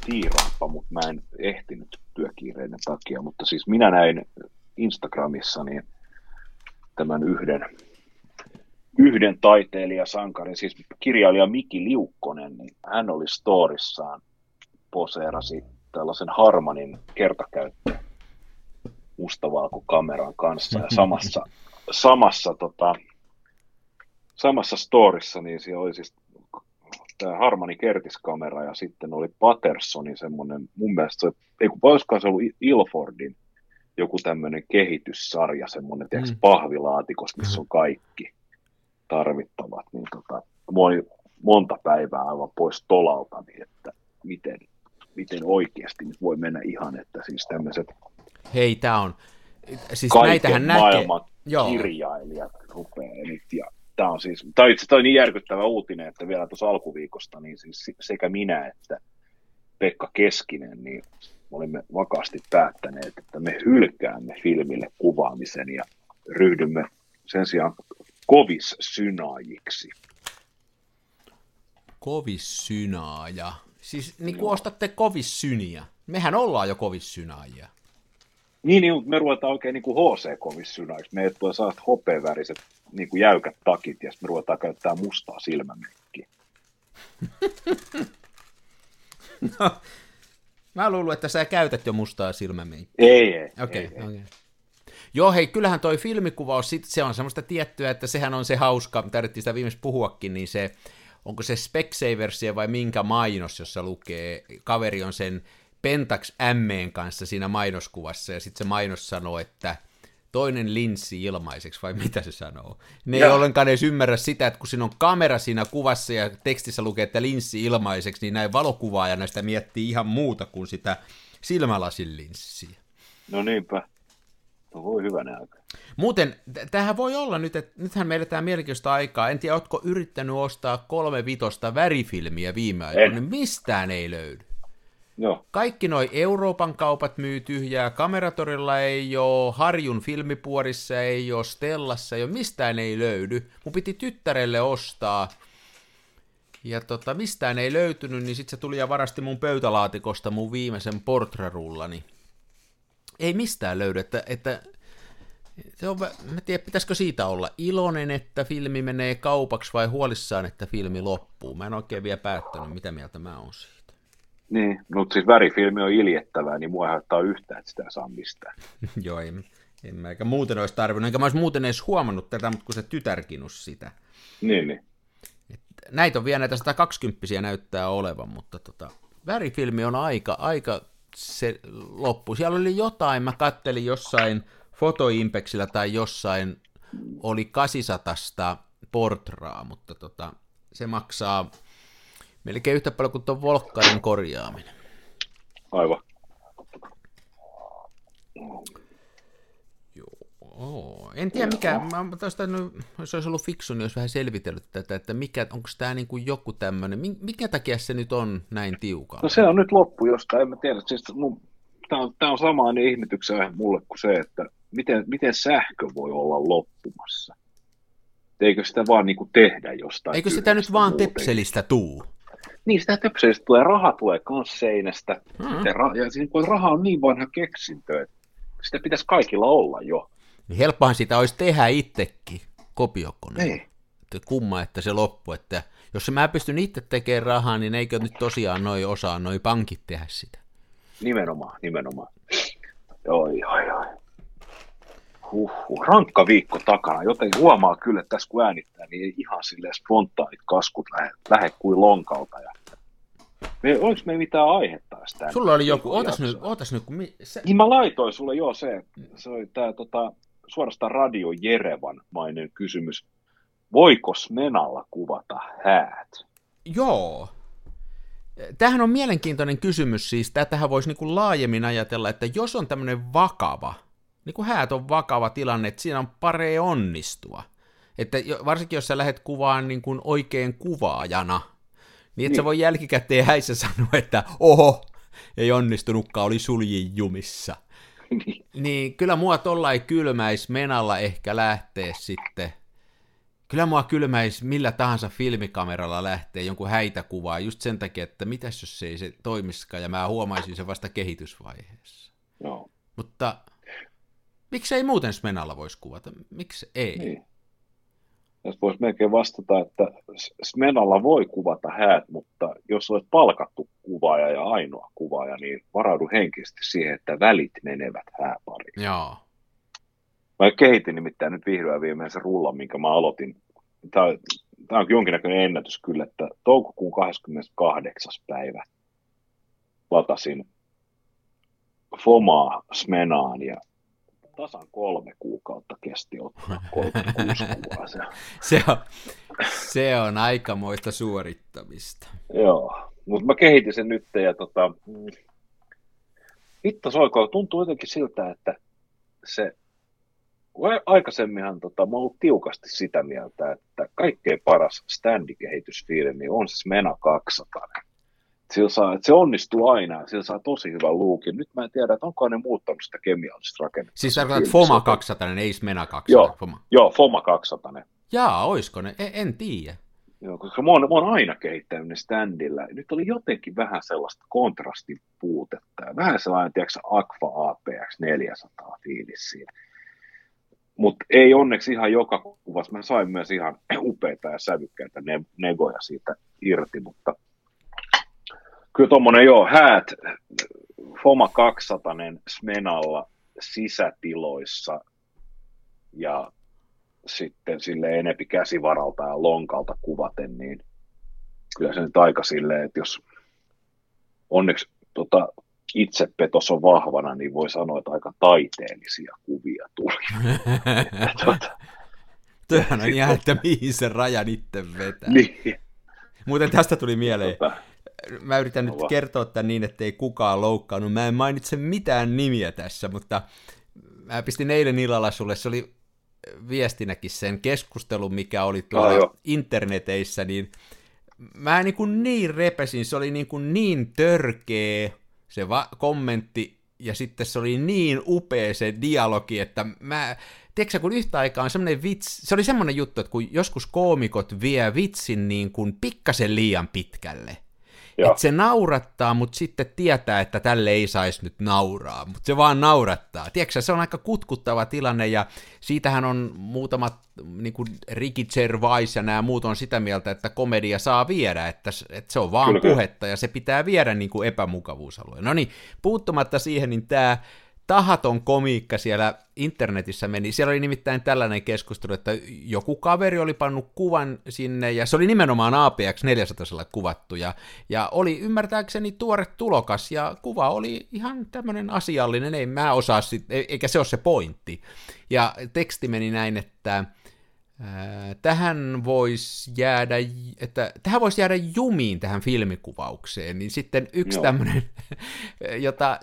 Speaker 3: tiiraappa, mutta mä en ehtinyt työkiireiden takia. Mutta siis minä näin Instagramissa niin tämän yhden, yhden taiteilijasankarin, siis kirjailija Miki Liukkonen, niin hän oli storissaan poseerasi tällaisen Harmanin kertakäyttö mustavalkokameran kanssa ja samassa, samassa, tota, samassa storissa niin siellä oli siis tämä Harmani Kertis-kamera ja sitten oli Pattersonin semmoinen, mun mielestä se, ei kun olisikohan se ollut Ilfordin joku tämmöinen kehityssarja, semmoinen mm.
Speaker 2: Mm.
Speaker 3: pahvilaatikos, missä on kaikki tarvittavat, niin tota, mä olin monta päivää aivan pois tolalta, niin että miten, miten oikeasti nyt voi mennä ihan, että siis tämmöiset
Speaker 2: Hei, tämä on, siis näitähän näkee.
Speaker 3: maailman
Speaker 2: Joo.
Speaker 3: kirjailijat rupeaa nyt ja tämä on siis, tämä on itse asiassa niin järkyttävä uutinen, että vielä tuossa alkuviikosta niin siis sekä minä että Pekka Keskinen, niin olimme vakaasti päättäneet, että me hylkäämme filmille kuvaamisen ja ryhdymme sen sijaan kovissynajiksi.
Speaker 2: Kovissynaaja. Siis niin kuin ostatte kovissyniä. Mehän ollaan jo kovissynaajia.
Speaker 3: Niin, niin mutta me ruvetaan oikein niin kuin HC-kovissynajiksi. Me tulee sellaiset hopeaväriset niin kuin jäykät takit ja sitten me ruvetaan käyttää mustaa silmämekkiä.
Speaker 2: Mä luulen, että sä käytät jo mustaa silmämeikkiä.
Speaker 3: Ei, ei.
Speaker 2: Okei,
Speaker 3: ei,
Speaker 2: okay,
Speaker 3: ei.
Speaker 2: okei. Okay. Joo, hei, kyllähän toi filmikuvaus, sit se on semmoista tiettyä, että sehän on se hauska, tarvittiin sitä viimeksi puhuakin, niin se, onko se Specsaversia vai minkä mainos, jossa lukee, kaveri on sen Pentax M kanssa siinä mainoskuvassa, ja sitten se mainos sanoo, että toinen linssi ilmaiseksi, vai mitä se sanoo. Ne ei
Speaker 3: Joo.
Speaker 2: ollenkaan edes ymmärrä sitä, että kun siinä on kamera siinä kuvassa ja tekstissä lukee, että linssi ilmaiseksi, niin näin valokuvaajana sitä miettii ihan muuta kuin sitä silmälasin linssiä.
Speaker 3: No niinpä. No voi hyvänä aika.
Speaker 2: Muuten, t- tämähän voi olla nyt, että nythän me eletään mielenkiintoista aikaa. En tiedä, ootko yrittänyt ostaa kolme vitosta värifilmiä viime aikoina, niin mistään ei löydy.
Speaker 3: Joo,
Speaker 2: Kaikki noi Euroopan kaupat myy tyhjää, Kameratorilla ei ole, Harjun filmipuorissa ei ole, Stellassa ei ole, mistään ei löydy. Mun piti tyttärelle ostaa, ja tota, mistään ei löytynyt, niin sitten se tuli ja varasti mun pöytälaatikosta mun viimeisen portrarullani. Ei mistään löydy, että, että se on, mä tiedän, pitäisikö siitä olla iloinen, että filmi menee kaupaksi vai huolissaan, että filmi loppuu. Mä en oikein vielä päättänyt, mitä mieltä mä oon siitä.
Speaker 3: Niin. Mutta siis värifilmi on iljettävää, niin mua ei haittaa yhtään, että sitä ei saa mistään.
Speaker 2: Joo, en, en mä eikä muuten olisi tarvinnut, enkä mä olisi muuten edes huomannut tätä, mutta kun se tytärkinus sitä.
Speaker 3: Niin, niin.
Speaker 2: Näitä on vielä näitä 120 näyttää olevan, mutta tota, värifilmi on aika, aika se loppu. Siellä oli jotain, mä kattelin jossain fotoimpexillä tai jossain, oli 800 portraa, mutta tota, se maksaa melkein yhtä paljon kuin tuon Volkkarin korjaaminen.
Speaker 3: Aivan.
Speaker 2: Oo, en tiedä mikä, mä tästä nyt, jos olisi ollut fiksu, niin olisi vähän selvitellyt tätä, että mikä, onko tämä niin kuin joku tämmöinen, minkä takia se nyt on näin tiukalla?
Speaker 3: No se on nyt loppu jostain, en mä tiedä. Siis mun, tämä on, tää on samaan ihmetyksenä mulle kuin se, että miten, miten sähkö voi olla loppumassa. Eikö sitä vaan niin kuin tehdä jostain?
Speaker 2: Eikö sitä nyt vaan
Speaker 3: muutenkin?
Speaker 2: tepselistä tuu?
Speaker 3: Niin, sitä tepselistä tulee, raha tulee kans seinästä.
Speaker 2: Mhm.
Speaker 3: Mm-hmm. Ra- ja siis, kun raha on niin vanha keksintö, että sitä pitäisi kaikilla olla jo.
Speaker 2: Niin helppohan sitä olisi tehdä itsekin kopiokoneella.
Speaker 3: Niin.
Speaker 2: Että kumma, että se loppu, että jos mä pystyn itse tekemään rahaa, niin eikö nyt tosiaan noi osaa noi pankit tehdä sitä?
Speaker 3: Nimenomaan, nimenomaan. Oi, oi, oi. Huhhuh. Rankka viikko takana, joten huomaa kyllä, että tässä kun äänittää, niin ei ihan silleen spontaanit kaskut lähde, lähde kuin lonkalta. Ja Me, oliko me mitään aihetta sitä?
Speaker 2: Sulla oli joku, ootas nyt, ootas nyt, kun mi,
Speaker 3: se... Niin mä laitoin sulle jo se, se oli tää tota, suorastaan Radio Jerevan mainen kysymys. Voiko Smenalla kuvata häät?
Speaker 2: Joo. Tämähän on mielenkiintoinen kysymys siis. Tätähän voisi niin laajemmin ajatella, että jos on tämmöinen vakava, niin kuin häät on vakava tilanne, että siinä on paree onnistua. Että varsinkin jos sä lähdet kuvaan niin kuin oikein kuvaajana, niin että niin. sä voi jälkikäteen häissä sanoa, että oho, ei onnistunutkaan, oli suljin jumissa. niin. niin kyllä mua tollain kylmäis menalla ehkä lähtee sitten Kyllä mua kylmäisi millä tahansa filmikameralla lähtee jonkun häitäkuvaa just sen takia, että mitäs jos se ei se toimisikaan ja mä huomaisin sen vasta kehitysvaiheessa.
Speaker 3: Joo.
Speaker 2: Mutta miksi ei muuten Smenalla voisi kuvata? Miksi ei? Niin.
Speaker 3: Jos voisi melkein vastata, että Smenalla voi kuvata häät, mutta jos olet palkattu kuvaaja ja ainoa kuvaaja, niin varaudu henkisesti siihen, että välit menevät hääpariin.
Speaker 2: Joo.
Speaker 3: Mä kehitin nimittäin nyt vihdoin viimein se rullan, minkä mä aloitin. Tämä, tämä on jonkinnäköinen ennätys kyllä, että toukokuun 28. päivä latasin Fomaa Smenaan ja tasan kolme kuukautta kesti ottaa 36 kuvaa. Se,
Speaker 2: se, on, se on aikamoista suorittamista.
Speaker 3: Joo, mutta mä kehitin sen nyt ja tota, hitto soiko, tuntuu jotenkin siltä, että se aikaisemminhan tota, mä ollut tiukasti sitä mieltä, että kaikkein paras standikehitysfilmi on siis Mena 200. Sillä saa, että se onnistuu aina, sillä saa tosi hyvän luukin. Nyt mä en tiedä, että onko ne muuttanut sitä kemiallista rakennetta.
Speaker 2: Siis tarkoitat Foma 200, ei Mena 200?
Speaker 3: Joo, Foma. joo Foma 200.
Speaker 2: Jaa, oisko ne? En, en tiedä.
Speaker 3: Joo, koska mä oon, mä oon aina kehittänyt ne standilla. Nyt oli jotenkin vähän sellaista kontrastin puutetta. Vähän sellainen, tiedätkö, Aqua APX 400 fiilis siinä mutta ei onneksi ihan joka kuvassa. Mä sain myös ihan upeita ja sävykkäitä ne, negoja siitä irti, mutta kyllä tuommoinen joo, häät, Foma 200 Smenalla sisätiloissa ja sitten sille enempi käsivaralta ja lonkalta kuvaten, niin kyllä se nyt aika silleen, että jos onneksi tota, itsepetos on vahvana, niin voi sanoa, että aika taiteellisia kuvia tuli.
Speaker 2: tuota, Tämähän on ihan, että mihin se raja itse vetää.
Speaker 3: Niin.
Speaker 2: Muuten tästä tuli mieleen. Tota, mä yritän nyt kertoa tämän niin, että ei kukaan loukkaannut. Mä en mainitse mitään nimiä tässä, mutta mä pistin eilen illalla sulle, se oli viestinäkin sen keskustelun, mikä oli tuolla ah, interneteissä, niin mä niin, kuin niin repesin, se oli niin, kuin niin törkeä, se va- kommentti, ja sitten se oli niin upea se dialogi, että mä, tiedätkö kun yhtä aikaa on semmoinen vitsi, se oli semmoinen juttu, että kun joskus koomikot vie vitsin niin kuin pikkasen liian pitkälle, että se naurattaa, mutta sitten tietää, että tälle ei saisi nyt nauraa, mutta se vaan naurattaa. Tiedätkö, se on aika kutkuttava tilanne, ja siitähän on muutamat, niin kuin Ricky Gervais ja nämä muut on sitä mieltä, että komedia saa viedä, että, että se on vaan Kyllä. puhetta, ja se pitää viedä niin kuin epämukavuusalueen. No niin, puuttumatta siihen, niin tämä tahaton komiikka siellä internetissä meni. Siellä oli nimittäin tällainen keskustelu, että joku kaveri oli pannut kuvan sinne, ja se oli nimenomaan APX 400 kuvattu, ja, ja oli ymmärtääkseni tuore tulokas, ja kuva oli ihan tämmöinen asiallinen, ei mä osaa sit, e- eikä se ole se pointti. Ja teksti meni näin, että tähän voisi jäädä, että tähän voisi jäädä jumiin tähän filmikuvaukseen, niin sitten yksi tämmöinen, jota,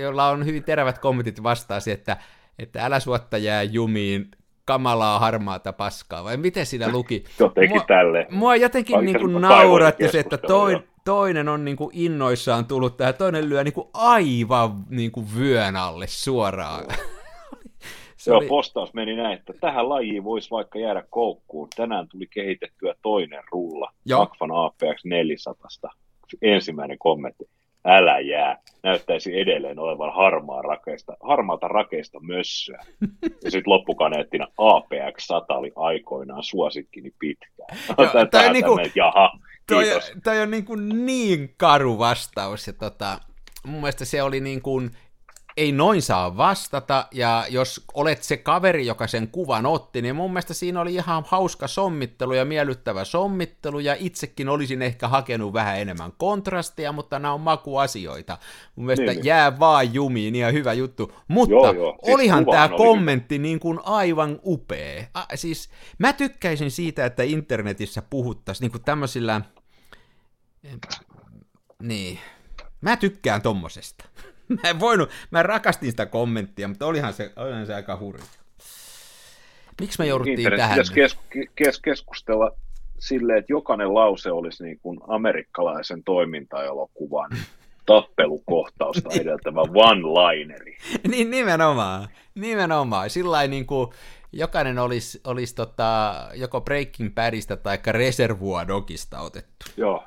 Speaker 2: jolla on hyvin terävät kommentit vastaasi, että, että älä suotta jää jumiin, kamalaa harmaata paskaa, vai miten siinä luki?
Speaker 3: Jotenkin mua, tälle.
Speaker 2: Mua jotenkin niin kuin nauratti se, että toi, toinen on niin kuin innoissaan tullut tähän, toinen lyö niin kuin aivan niin kuin vyön alle suoraan.
Speaker 3: Se Joo, oli... postaus meni näin, että tähän lajiin voisi vaikka jäädä koukkuun. Tänään tuli kehitettyä toinen rulla, Akfan APX 400. Ensimmäinen kommentti, älä jää. Näyttäisi edelleen olevan harmaa rakeista, harmaata rakeista mössöä. Ja sitten loppukaneettina APX 100 oli aikoinaan suosikkini pitkään.
Speaker 2: Joo, toi, on niinku, jaha, toi, toi on niin, kuin niin karu vastaus. Ja tota, mun mielestä se oli niin kuin ei noin saa vastata, ja jos olet se kaveri, joka sen kuvan otti, niin mun mielestä siinä oli ihan hauska sommittelu ja miellyttävä sommittelu, ja itsekin olisin ehkä hakenut vähän enemmän kontrastia, mutta nämä on makuasioita. Mun mielestä niin, niin. jää vaan jumiin, ihan hyvä juttu. Mutta joo, joo. Siis olihan tämä oli kommentti hyvä. niin kuin aivan upea. A, siis mä tykkäisin siitä, että internetissä puhuttaisiin niin kuin tämmöisillä... Niin, mä tykkään tommosesta. mä en voinut, mä rakastin sitä kommenttia, mutta olihan se, olihan se aika hurja. Miksi me jouduttiin tähän?
Speaker 3: Kes, kes, keskustella silleen, että jokainen lause olisi niin kuin amerikkalaisen toimintaelokuvan tappelukohtausta edeltävä one-lineri.
Speaker 2: niin nimenomaan, nimenomaan. Sillä niin kuin jokainen olisi, olisi tota, joko Breaking Badista tai Reservoir Dogista otettu.
Speaker 3: Joo,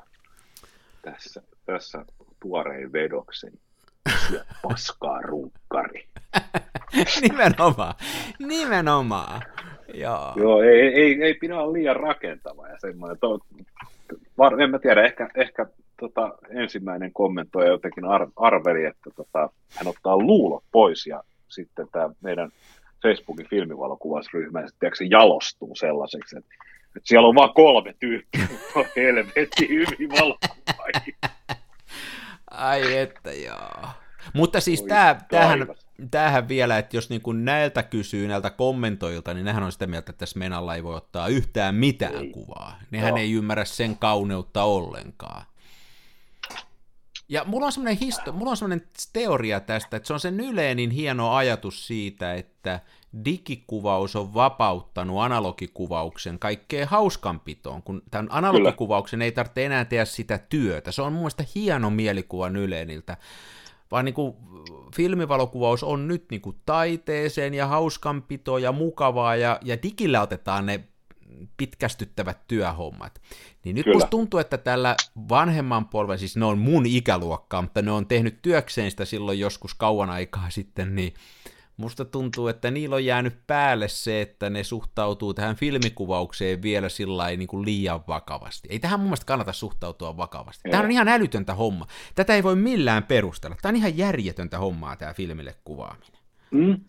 Speaker 3: tässä, tässä tuorein vedokseni syö paskaa runkkari.
Speaker 2: nimenomaan, nimenomaan. Joo,
Speaker 3: Joo ei, ei, ei pidä olla liian rakentava ja semmoinen. To, var, en mä tiedä, ehkä, ehkä tota, ensimmäinen kommentoija jotenkin ar, arveli, että tota, hän ottaa luulot pois ja sitten tämä meidän Facebookin filmivalokuvausryhmä sitten se jalostuu sellaiseksi, että, että siellä on vain kolme tyyppiä, helvetti hyvin valokuvaajia.
Speaker 2: Ai että joo. Mutta siis tää, tämähän, tämähän vielä, että jos niinku näiltä kysyy, näiltä kommentoilta, niin nehän on sitä mieltä, että tässä Menalla ei voi ottaa yhtään mitään ei. kuvaa. Nehän joo. ei ymmärrä sen kauneutta ollenkaan. Ja mulla on semmoinen, histo- mulla on semmoinen teoria tästä, että se on sen yleenin hieno ajatus siitä, että digikuvaus on vapauttanut analogikuvauksen kaikkeen hauskanpitoon, kun tämän analogikuvauksen Kyllä. ei tarvitse enää tehdä sitä työtä. Se on mun mielestä hieno mielikuva Yleeniltä. Vaan niin kuin filmivalokuvaus on nyt niin kuin taiteeseen ja hauskanpitoon ja mukavaa, ja, ja digillä otetaan ne pitkästyttävät työhommat. Niin nyt Kyllä. musta tuntuu, että tällä vanhemman polven, siis ne on mun ikäluokkaa, mutta ne on tehnyt työkseen sitä silloin joskus kauan aikaa sitten, niin musta tuntuu, että niillä on jäänyt päälle se, että ne suhtautuu tähän filmikuvaukseen vielä sillä niin kuin liian vakavasti. Ei tähän mun mielestä kannata suhtautua vakavasti. Tämä on ihan älytöntä homma. Tätä ei voi millään perustella. Tämä on ihan järjetöntä hommaa, tämä filmille kuvaaminen.
Speaker 3: Mm.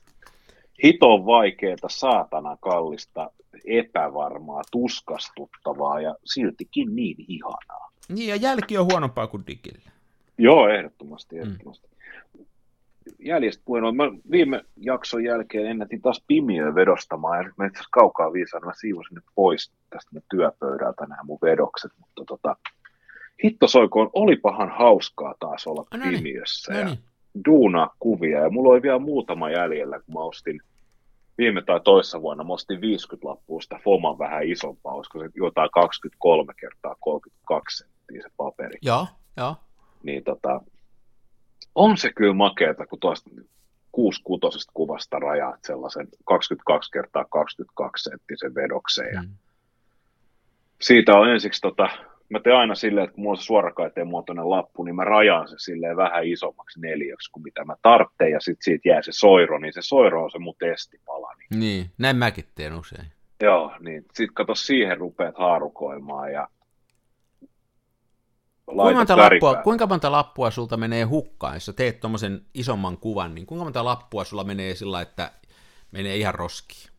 Speaker 3: Hito on vaikeaa, saatana kallista, epävarmaa, tuskastuttavaa ja siltikin niin ihanaa.
Speaker 2: Niin, ja jälki on huonompaa kuin digillä.
Speaker 3: Joo, ehdottomasti, ehdottomasti. Mm jäljestä puheen, mä viime jakson jälkeen ennätin taas pimiöön vedostamaan, ja nyt mä itse asiassa kaukaa viisaan, mä siivosin nyt pois tästä työpöydältä nämä mun vedokset, mutta tota, hitto soikoon, olipahan hauskaa taas olla no niin, pimiössä no ja niin. Duunaa kuvia, ja mulla oli vielä muutama jäljellä, kun mä ostin viime tai toissa vuonna, mä ostin 50 lappua sitä Foman vähän isompaa, olisiko se jotain 23 kertaa 32 senttiä se paperi.
Speaker 2: Joo, joo.
Speaker 3: Niin tota, on se kyllä makeeta, kun tuosta 6 kutosesta kuvasta rajaat sellaisen 22 kertaa 22 senttisen vedokseen. Mm. Siitä on ensiksi, tota, mä teen aina silleen, että kun mulla on suorakaiteen muotoinen lappu, niin mä rajaan se silleen vähän isommaksi neljöksi kuin mitä mä tarvitsen, ja sitten siitä jää se soiro, niin se soiro on se mun testipala.
Speaker 2: Niin, niin näin mäkin teen usein.
Speaker 3: Joo, niin sitten kato siihen rupeat haarukoimaan, ja
Speaker 2: kuinka monta, lappua, kuinka monta lappua sulta menee hukkaan, jos sä teet tuommoisen isomman kuvan, niin kuinka monta lappua sulla menee sillä, että menee ihan roskiin?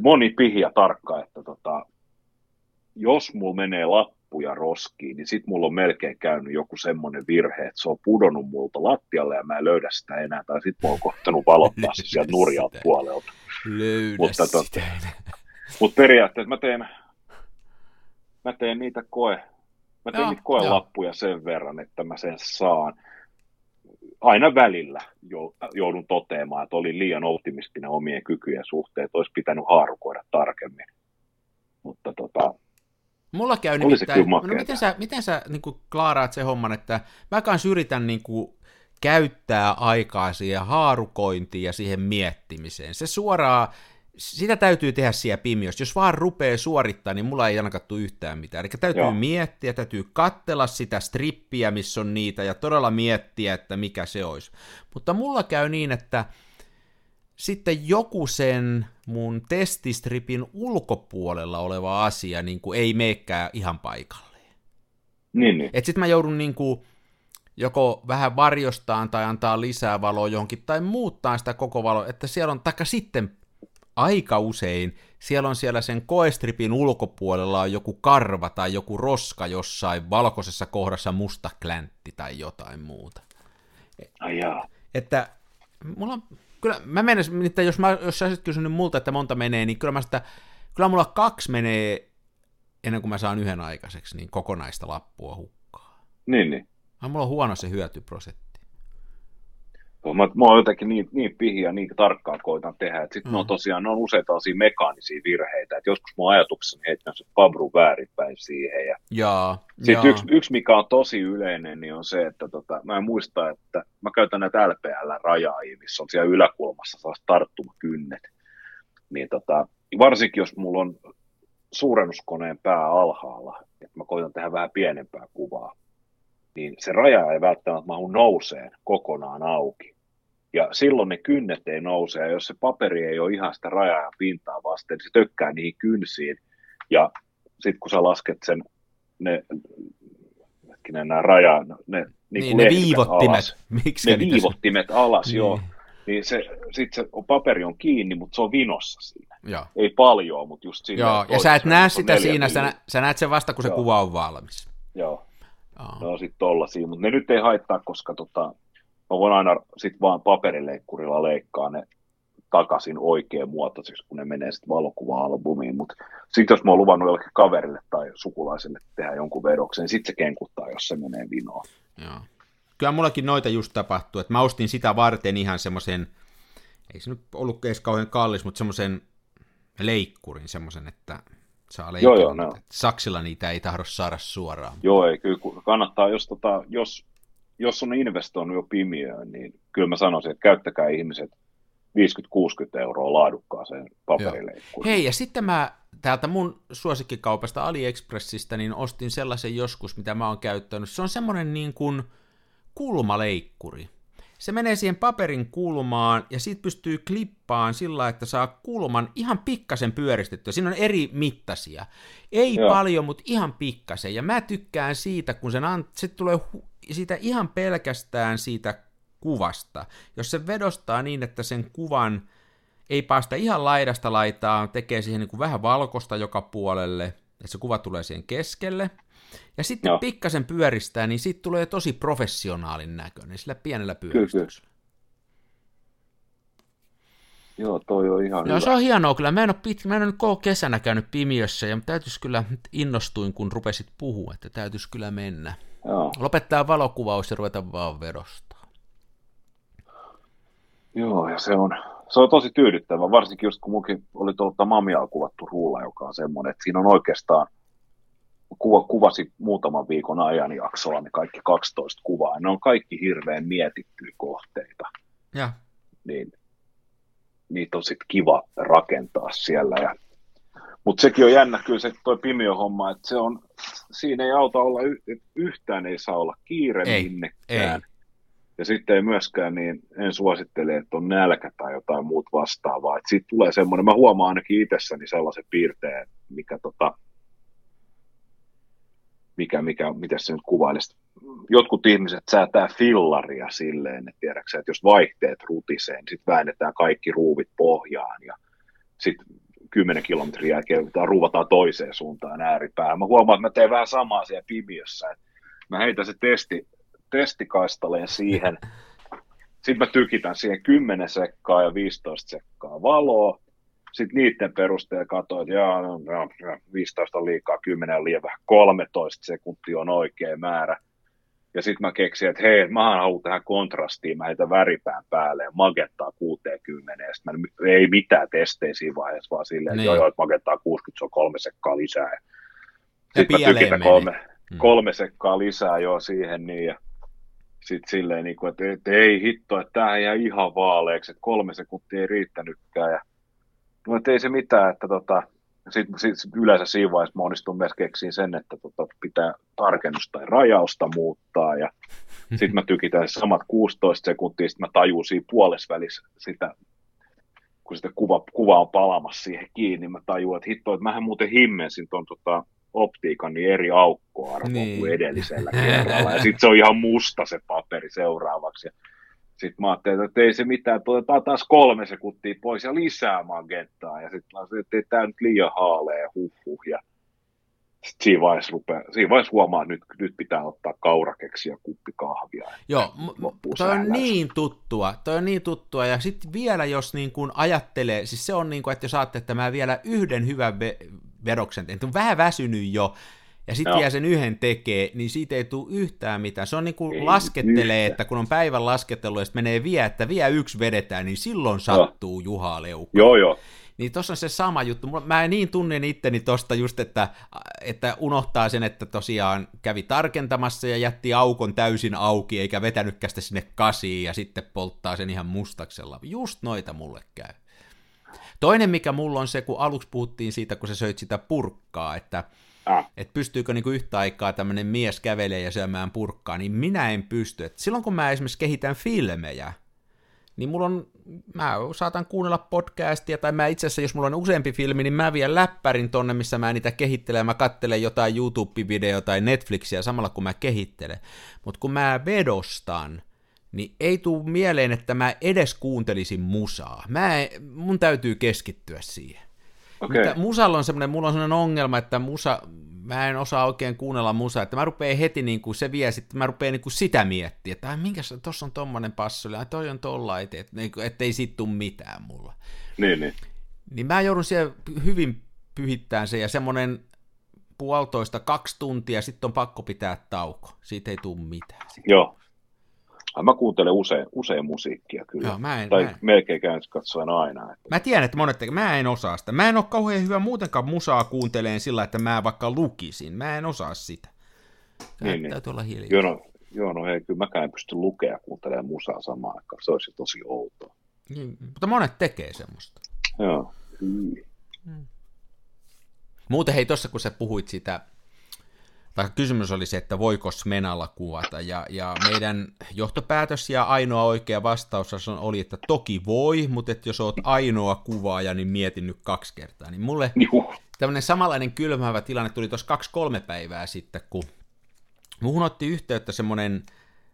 Speaker 3: Moni pihiä tarkka, että tota, jos mulla menee lappuja roskiin, niin sit mulla on melkein käynyt joku semmoinen virhe, että se on pudonnut multa lattialle ja mä en löydä sitä enää, tai sit mä oon kohtanut valottaa se sieltä nurjalta puolelta.
Speaker 2: Löydä mutta, tota, sitä
Speaker 3: mutta periaatteessa mä teen mä teen niitä koe, mä teen joo, niitä koelappuja joo. sen verran, että mä sen saan. Aina välillä joudun toteamaan, että olin liian optimistinen omien kykyjen suhteen, että olisi pitänyt haarukoida tarkemmin. Mutta tota,
Speaker 2: Mulla käy nimittäin, no miten sä, miten sä niin klaaraat sen homman, että mä kanssa yritän niin kuin, käyttää aikaa siihen haarukointiin ja siihen miettimiseen. Se suoraan sitä täytyy tehdä siellä pimiössä. Jos vaan rupeaa suorittaa, niin mulla ei ainakaan tule yhtään mitään. Eli täytyy Joo. miettiä, täytyy kattella sitä strippiä, missä on niitä, ja todella miettiä, että mikä se olisi. Mutta mulla käy niin, että sitten joku sen mun testistripin ulkopuolella oleva asia niin kuin ei meekään ihan paikalleen.
Speaker 3: Niin, niin.
Speaker 2: Että sitten mä joudun niin kuin joko vähän varjostaan tai antaa lisää valoa johonkin tai muuttaa sitä koko valoa, että siellä on, taikka sitten aika usein siellä on siellä sen koestripin ulkopuolella on joku karva tai joku roska jossain valkoisessa kohdassa musta kläntti tai jotain muuta.
Speaker 3: Ai jaa.
Speaker 2: Että mulla on, kyllä mä menen, että jos, mä, jos sä olisit kysynyt multa, että monta menee, niin kyllä mä sitä, kyllä mulla kaksi menee ennen kuin mä saan yhden aikaiseksi, niin kokonaista lappua hukkaa.
Speaker 3: Niin, niin.
Speaker 2: Mulla on huono se hyötyprosentti.
Speaker 3: Mä, mä oon jotenkin niin, niin pihiä, niin tarkkaan koitan tehdä, että sitten mm. on tosiaan, ne on useita asia mekaanisia virheitä, että joskus mun ajatukseni heittää se Fabru väärinpäin siihen. Ja
Speaker 2: jaa,
Speaker 3: sitten
Speaker 2: jaa.
Speaker 3: Yksi, yksi, mikä on tosi yleinen, niin on se, että tota, mä en muista, että mä käytän näitä LPL-rajaajia, missä on siellä yläkulmassa taas tarttumakynnet. Niin tota, varsinkin jos mulla on suurennuskoneen pää alhaalla, että mä koitan tehdä vähän pienempää kuvaa, niin se raja ei välttämättä mahu nouseen kokonaan auki. Ja silloin ne kynnet ei nouse, ja jos se paperi ei ole ihan sitä rajaa ja pintaa vasten, niin se tökkää niihin kynsiin. Ja sitten kun sä lasket sen, ne, hetkinen, nämä raja, ne, niin,
Speaker 2: niin ne viivottimet.
Speaker 3: Alas,
Speaker 2: Miksi
Speaker 3: ne viivottimet alas, niin. joo. Niin se, sit se paperi on kiinni, mutta se on vinossa siinä.
Speaker 2: Joo.
Speaker 3: Ei paljon, mutta just siinä.
Speaker 2: Joo, ja sä et näe sitä siinä, sä, sä näet sen vasta, kun
Speaker 3: Joo.
Speaker 2: se kuva on valmis.
Speaker 3: Joo, Ne on sitten tollasia, mutta ne nyt ei haittaa, koska tota, mä voin aina sit vaan paperileikkurilla leikkaa ne takaisin oikein muotoiseksi, kun ne menee sitten valokuva-albumiin, mutta sitten jos mä oon luvannut jollekin kaverille tai sukulaiselle tehdä jonkun vedoksen, niin sitten se kenkuttaa, jos se menee vinoon.
Speaker 2: Joo. Kyllä mullakin noita just tapahtuu, että mä ostin sitä varten ihan semmoisen, ei se nyt ollut edes kauhean kallis, mutta semmoisen leikkurin, semmoisen, että saa leikata.
Speaker 3: Joo, joo, ne on.
Speaker 2: Saksilla niitä ei tahdo saada suoraan.
Speaker 3: Joo, ei, kyllä kannattaa, jos, tota, jos, jos on investoinut jo pimiöön, niin kyllä mä sanoisin, että käyttäkää ihmiset 50-60 euroa laadukkaaseen paperileikkuriin.
Speaker 2: Hei, ja sitten mä täältä mun suosikkikaupasta AliExpressistä niin ostin sellaisen joskus, mitä mä oon käyttänyt. Se on semmoinen niin kuin kulmaleikkuri. Se menee siihen paperin kulmaan ja siitä pystyy klippaan sillä, että saa kulman ihan pikkasen pyöristettyä. Siinä on eri mittaisia. Ei
Speaker 3: Joo.
Speaker 2: paljon, mutta ihan pikkasen. Ja mä tykkään siitä, kun sen an- se tulee hu- siitä ihan pelkästään siitä kuvasta. Jos se vedostaa niin, että sen kuvan ei päästä ihan laidasta laitaan, tekee siihen niin kuin vähän valkosta joka puolelle, että se kuva tulee siihen keskelle. Ja sitten
Speaker 3: Joo.
Speaker 2: pikkasen pyöristää, niin siitä tulee tosi professionaalin näköinen sillä pienellä pyöristyksellä.
Speaker 3: Joo, toi on ihan
Speaker 2: Joo,
Speaker 3: hyvä.
Speaker 2: se on hienoa kyllä. Mä en ole, pit... mä en ole koko kesänä käynyt pimiössä, ja täytyisi kyllä, innostuin kun rupesit puhua, että täytyisi kyllä mennä.
Speaker 3: Joo.
Speaker 2: Lopettaa valokuvaus ja ruveta vaan vedostaa.
Speaker 3: Joo, ja se on, se on tosi tyydyttävä, varsinkin just kun munkin oli tuolta Mamiaa kuvattu ruulla, joka on semmoinen, että siinä on oikeastaan, kuva, kuvasi muutaman viikon ajan jaksoa, ne kaikki 12 kuvaa, ne on kaikki hirveän mietittyjä kohteita,
Speaker 2: Ja,
Speaker 3: niin niitä on sitten kiva rakentaa siellä. Ja, mutta sekin on jännä kyllä se toi pimiö-homma, että se on, siinä ei auta olla, yhtään ei saa olla kiire
Speaker 2: Ei,
Speaker 3: minnekään.
Speaker 2: ei.
Speaker 3: Ja sitten ei myöskään, niin en suosittele, että on nälkä tai jotain muut vastaavaa. Että siitä tulee semmoinen, mä huomaan ainakin itsessäni sellaisen piirteen, mikä tota, mikä, mikä, miten se nyt kuvailisi. Jotkut ihmiset säätää fillaria silleen, että tiedätkö, että jos vaihteet rutisee, niin sitten väännetään kaikki ruuvit pohjaan ja sitten 10 kilometriä jälkeen ruuvataan toiseen suuntaan ääripäähän. Mä huomaan, että mä teen vähän samaa siellä pimiössä. että Mä heitän se testi, testikaistaleen siihen. Sitten mä tykitän siihen 10 sekkaa ja 15 sekkaa valoa. Sitten niiden perusteella katsoin, että jaa, no, no, no, 15 on liikaa, 10 on liian vähän, 13 sekuntia on oikea määrä. Ja sitten mä keksin, että hei, mä haluan tähän kontrastiin, mä heitän väripään päälle ja magettaa 60. Ja mä, ei mitään testejä siinä vaiheessa, vaan silleen, että
Speaker 2: Niin.
Speaker 3: joo, joo, että magettaa 60, se on kolme sekkaa lisää. Sitten mä tykitän kolme,
Speaker 2: Mm.
Speaker 3: kolme sekkaa lisää jo siihen, niin ja sitten silleen, niin kuin, että, että ei hitto, että tämä jää ihan vaaleeksi, että kolme sekuntia ei riittänytkään. Ja, että ei se mitään, että tota, sitten sit yleensä siinä vaiheessa mä onnistun myös keksiin sen, että tota, pitää tarkennusta tai rajausta muuttaa ja sitten mä tykitän samat 16 sekuntia, sitten mä tajun siinä puolesvälissä sitä, kun sitä kuva, kuva on palamassa siihen kiinni, mä tajuan, että hitto, että mähän muuten himmensin ton tota, optiikan niin eri aukkoarvo
Speaker 2: Niin.
Speaker 3: kuin edellisellä kerralla. Ja sitten se on ihan musta se paperi seuraavaksi. Ja sitten mä ajattelin, että ei se mitään, otetaan taas kolme sekuntia pois ja lisää magenttaa. Ja sitten mä ajattelin, että ei tämä nyt liian haalea, huh, huh. Ja sitten siinä vaiheessa, rupea, siinä vaiheessa huomaa, että nyt, nyt pitää ottaa kaurakeksi ja kuppi kahvia.
Speaker 2: Joo, toi on niin tuttua, toi on niin tuttua, ja sitten vielä jos niin kuin ajattelee, siis se on niin kuin, että jos ajattelee, että mä vielä yhden hyvän ve- vedoksen että on vähän väsynyt jo, ja sitten
Speaker 3: Joo.
Speaker 2: vielä sen yhden tekee, niin siitä ei tule yhtään mitään. Se on niin kuin
Speaker 3: Ei
Speaker 2: laskettelee,
Speaker 3: yhtään.
Speaker 2: että kun on päivän laskettelu ja sitten menee vie, että vielä yksi vedetään, niin silloin sattuu Juha Leukka.
Speaker 3: Joo, joo.
Speaker 2: Niin tossa on se sama juttu. Mä niin tunnen itteni tosta just, että, että unohtaa sen, että tosiaan kävi tarkentamassa ja jätti aukon täysin auki, eikä vetänytkään sitä sinne kasiin ja sitten polttaa sen ihan mustaksella. Just noita mulle käy. Toinen, mikä mulla on se, kun aluksi puhuttiin siitä, kun sä söit sitä purkkaa, että
Speaker 3: Äh.
Speaker 2: että pystyykö niinku yhtä aikaa tämmöinen mies kävelee ja syömään purkkaa, niin minä en pysty. Et silloin kun mä esimerkiksi kehitän filmejä, niin mulla on, mä saatan kuunnella podcastia, tai mä itse asiassa, jos mulla on useampi filmi, niin mä vien läppärin tonne, missä mä niitä kehittelen, mä kattelen jotain YouTube-videoa tai Netflixiä samalla kun mä kehittelen. Mutta kun mä vedostan, niin ei tuu mieleen, että mä edes kuuntelisin musaa. Mä, mun täytyy keskittyä siihen.
Speaker 3: Okei.
Speaker 2: Mutta musalla on semmoinen, mulla on semmoinen ongelma, että musa, mä en osaa oikein kuunnella musaa, että mä rupean heti niin kuin se vie, sitten mä rupean niin kuin sitä miettimään, että minkä tossa on tommonen passoli, ai toi on tolla, et, et, niin kuin, ettei siitä tuu mitään mulla.
Speaker 3: Niin, niin.
Speaker 2: Niin mä joudun siellä hyvin pyhittämään se ja semmoinen puolitoista, kaksi tuntia, sitten on pakko pitää tauko. Siitä ei tuu mitään.
Speaker 3: Joo. Ai, Mä kuuntelen usein, usein musiikkia kyllä.
Speaker 2: Joo, mä en-
Speaker 3: tai
Speaker 2: mä en.
Speaker 3: melkein käyn katsoen aina. Että,
Speaker 2: Mä tiedän, että monet tekee. Mä en osaa sitä. Mä en ole kauhean hyvä muutenkaan musaa kuunteleen sillä, että mä vaikka lukisin. Mä en osaa sitä. Niin,
Speaker 3: Niin, niin.
Speaker 2: täytyy olla hiljaa.
Speaker 3: joo, no, joo, no hei, kyllä mäkään en pysty lukea kuuntelemaan musaa samaan aikaan. Se olisi tosi outoa.
Speaker 2: Niin, mutta monet tekee semmoista.
Speaker 3: Joo. Hyi.
Speaker 2: Muuten hei, tuossa kun sä puhuit sitä, tai kysymys oli se, että voiko Smenalla kuvata, ja, ja meidän johtopäätös ja ainoa oikea vastaus on- oli, että toki voi, mutta että jos oot ainoa kuvaaja, niin mietin nyt kaksi kertaa. Niin mulle tämmöinen samanlainen kylmäävä tilanne tuli tuossa kaksi-kolme päivää sitten, kun muuhun otti yhteyttä semmoinen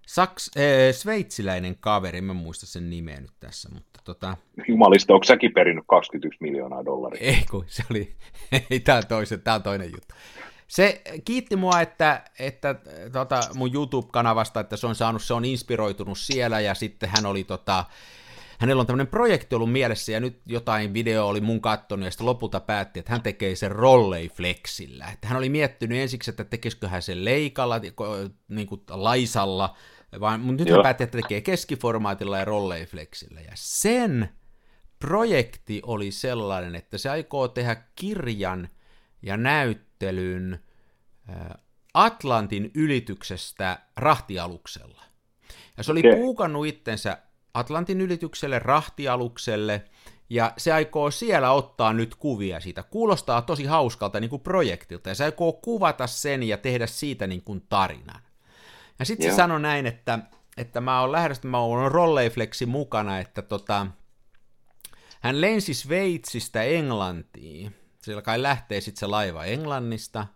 Speaker 2: Saks, äh, sveitsiläinen kaveri, mä muista sen nimeä nyt tässä, mutta tota,
Speaker 3: Jumalista, onko säkin perinnyt 21 miljoonaa dollaria?
Speaker 2: ei kun se oli, ei tää on, toisen, tää on toinen juttu. Se kiitti mua, että, että tota, mun YouTube-kanavasta, että se on saanut, se on inspiroitunut siellä ja sitten hän oli tota, hänellä on tämmöinen projekti ollut mielessä ja nyt jotain video oli mun kattonut ja sitten lopulta päätti, että hän tekee sen rolleiflexillä. Että hän oli miettinyt ensiksi, että tekisikö hän sen leikalla, niin kuin laisalla, vaan, mutta nyt hän
Speaker 3: Joo.
Speaker 2: päätti, että tekee keskiformaatilla ja rolleiflexillä. Ja sen projekti oli sellainen, että se aikoo tehdä kirjan ja näyttelyn ää, Atlantin ylityksestä rahtialuksella. Ja se oli
Speaker 3: Okei.
Speaker 2: puukannut itsensä Atlantin ylitykselle, rahtialukselle, ja se aikoo siellä ottaa nyt kuvia siitä. Kuulostaa tosi hauskalta niin kuin projektilta, ja se aikoo kuvata sen ja tehdä siitä niin kuin tarinan. Ja sitten se sanoi näin, että, että mä oon lähdöstä, mä oon rolleiflexi mukana, että tota, hän lensi Sveitsistä Englantiin. Siellä kai lähtee sitten se laiva Englannista.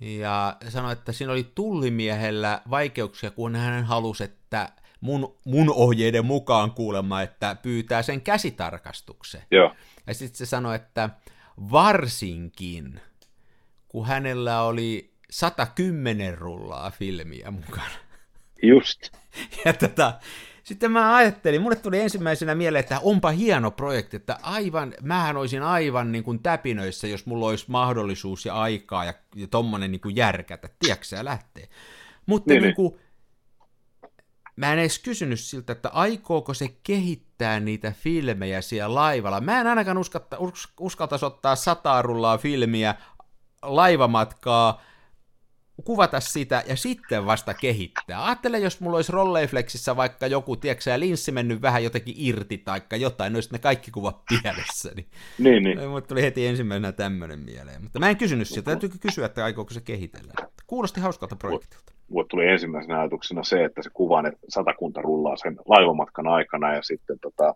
Speaker 2: Ja sanoi, että siinä oli tullimiehellä vaikeuksia, kun hän halusi, että mun, mun ohjeiden mukaan kuulemma, että pyytää sen käsitarkastuksen.
Speaker 3: Joo.
Speaker 2: Ja sitten se sanoi, että varsinkin, kun hänellä oli 110 rullaa filmiä mukana.
Speaker 3: Just.
Speaker 2: Ja tota, sitten mä ajattelin, mulle tuli ensimmäisenä mieleen, että onpa hieno projekti, että aivan, mähän olisin aivan niin kuin täpinöissä, jos mulla olisi mahdollisuus ja aikaa ja, ja tommonen niin kuin järkätä, tiedätkö sä, lähtee. Mutta
Speaker 3: Niin,
Speaker 2: niin, niin kuin, mä en edes kysynyt siltä, että aikooko se kehittää niitä filmejä siellä laivalla. Mä en ainakaan uskatta, us, uskaltaisi ottaa sataa rullaa filmiä laivamatkaa, kuvata sitä ja sitten vasta kehittää. Ajattele, jos mulla olisi Rolleiflexissä vaikka joku, tiedätkö linssi mennyt vähän jotenkin irti tai jotain, olisi ne kaikki kuvat pielessä. Niin.
Speaker 3: Niin, niin.
Speaker 2: Mulle tuli heti ensimmäisenä tämmöinen mieleen. Mutta mä en kysynyt sitä, täytyykö kysyä, että aikooko se kehitellä. Kuulosti hauskalta projektilta.
Speaker 3: Mulle tuli ensimmäisenä ajatuksena se, että se kuva, että satakunta rullaa sen laivamatkan aikana ja sitten tota,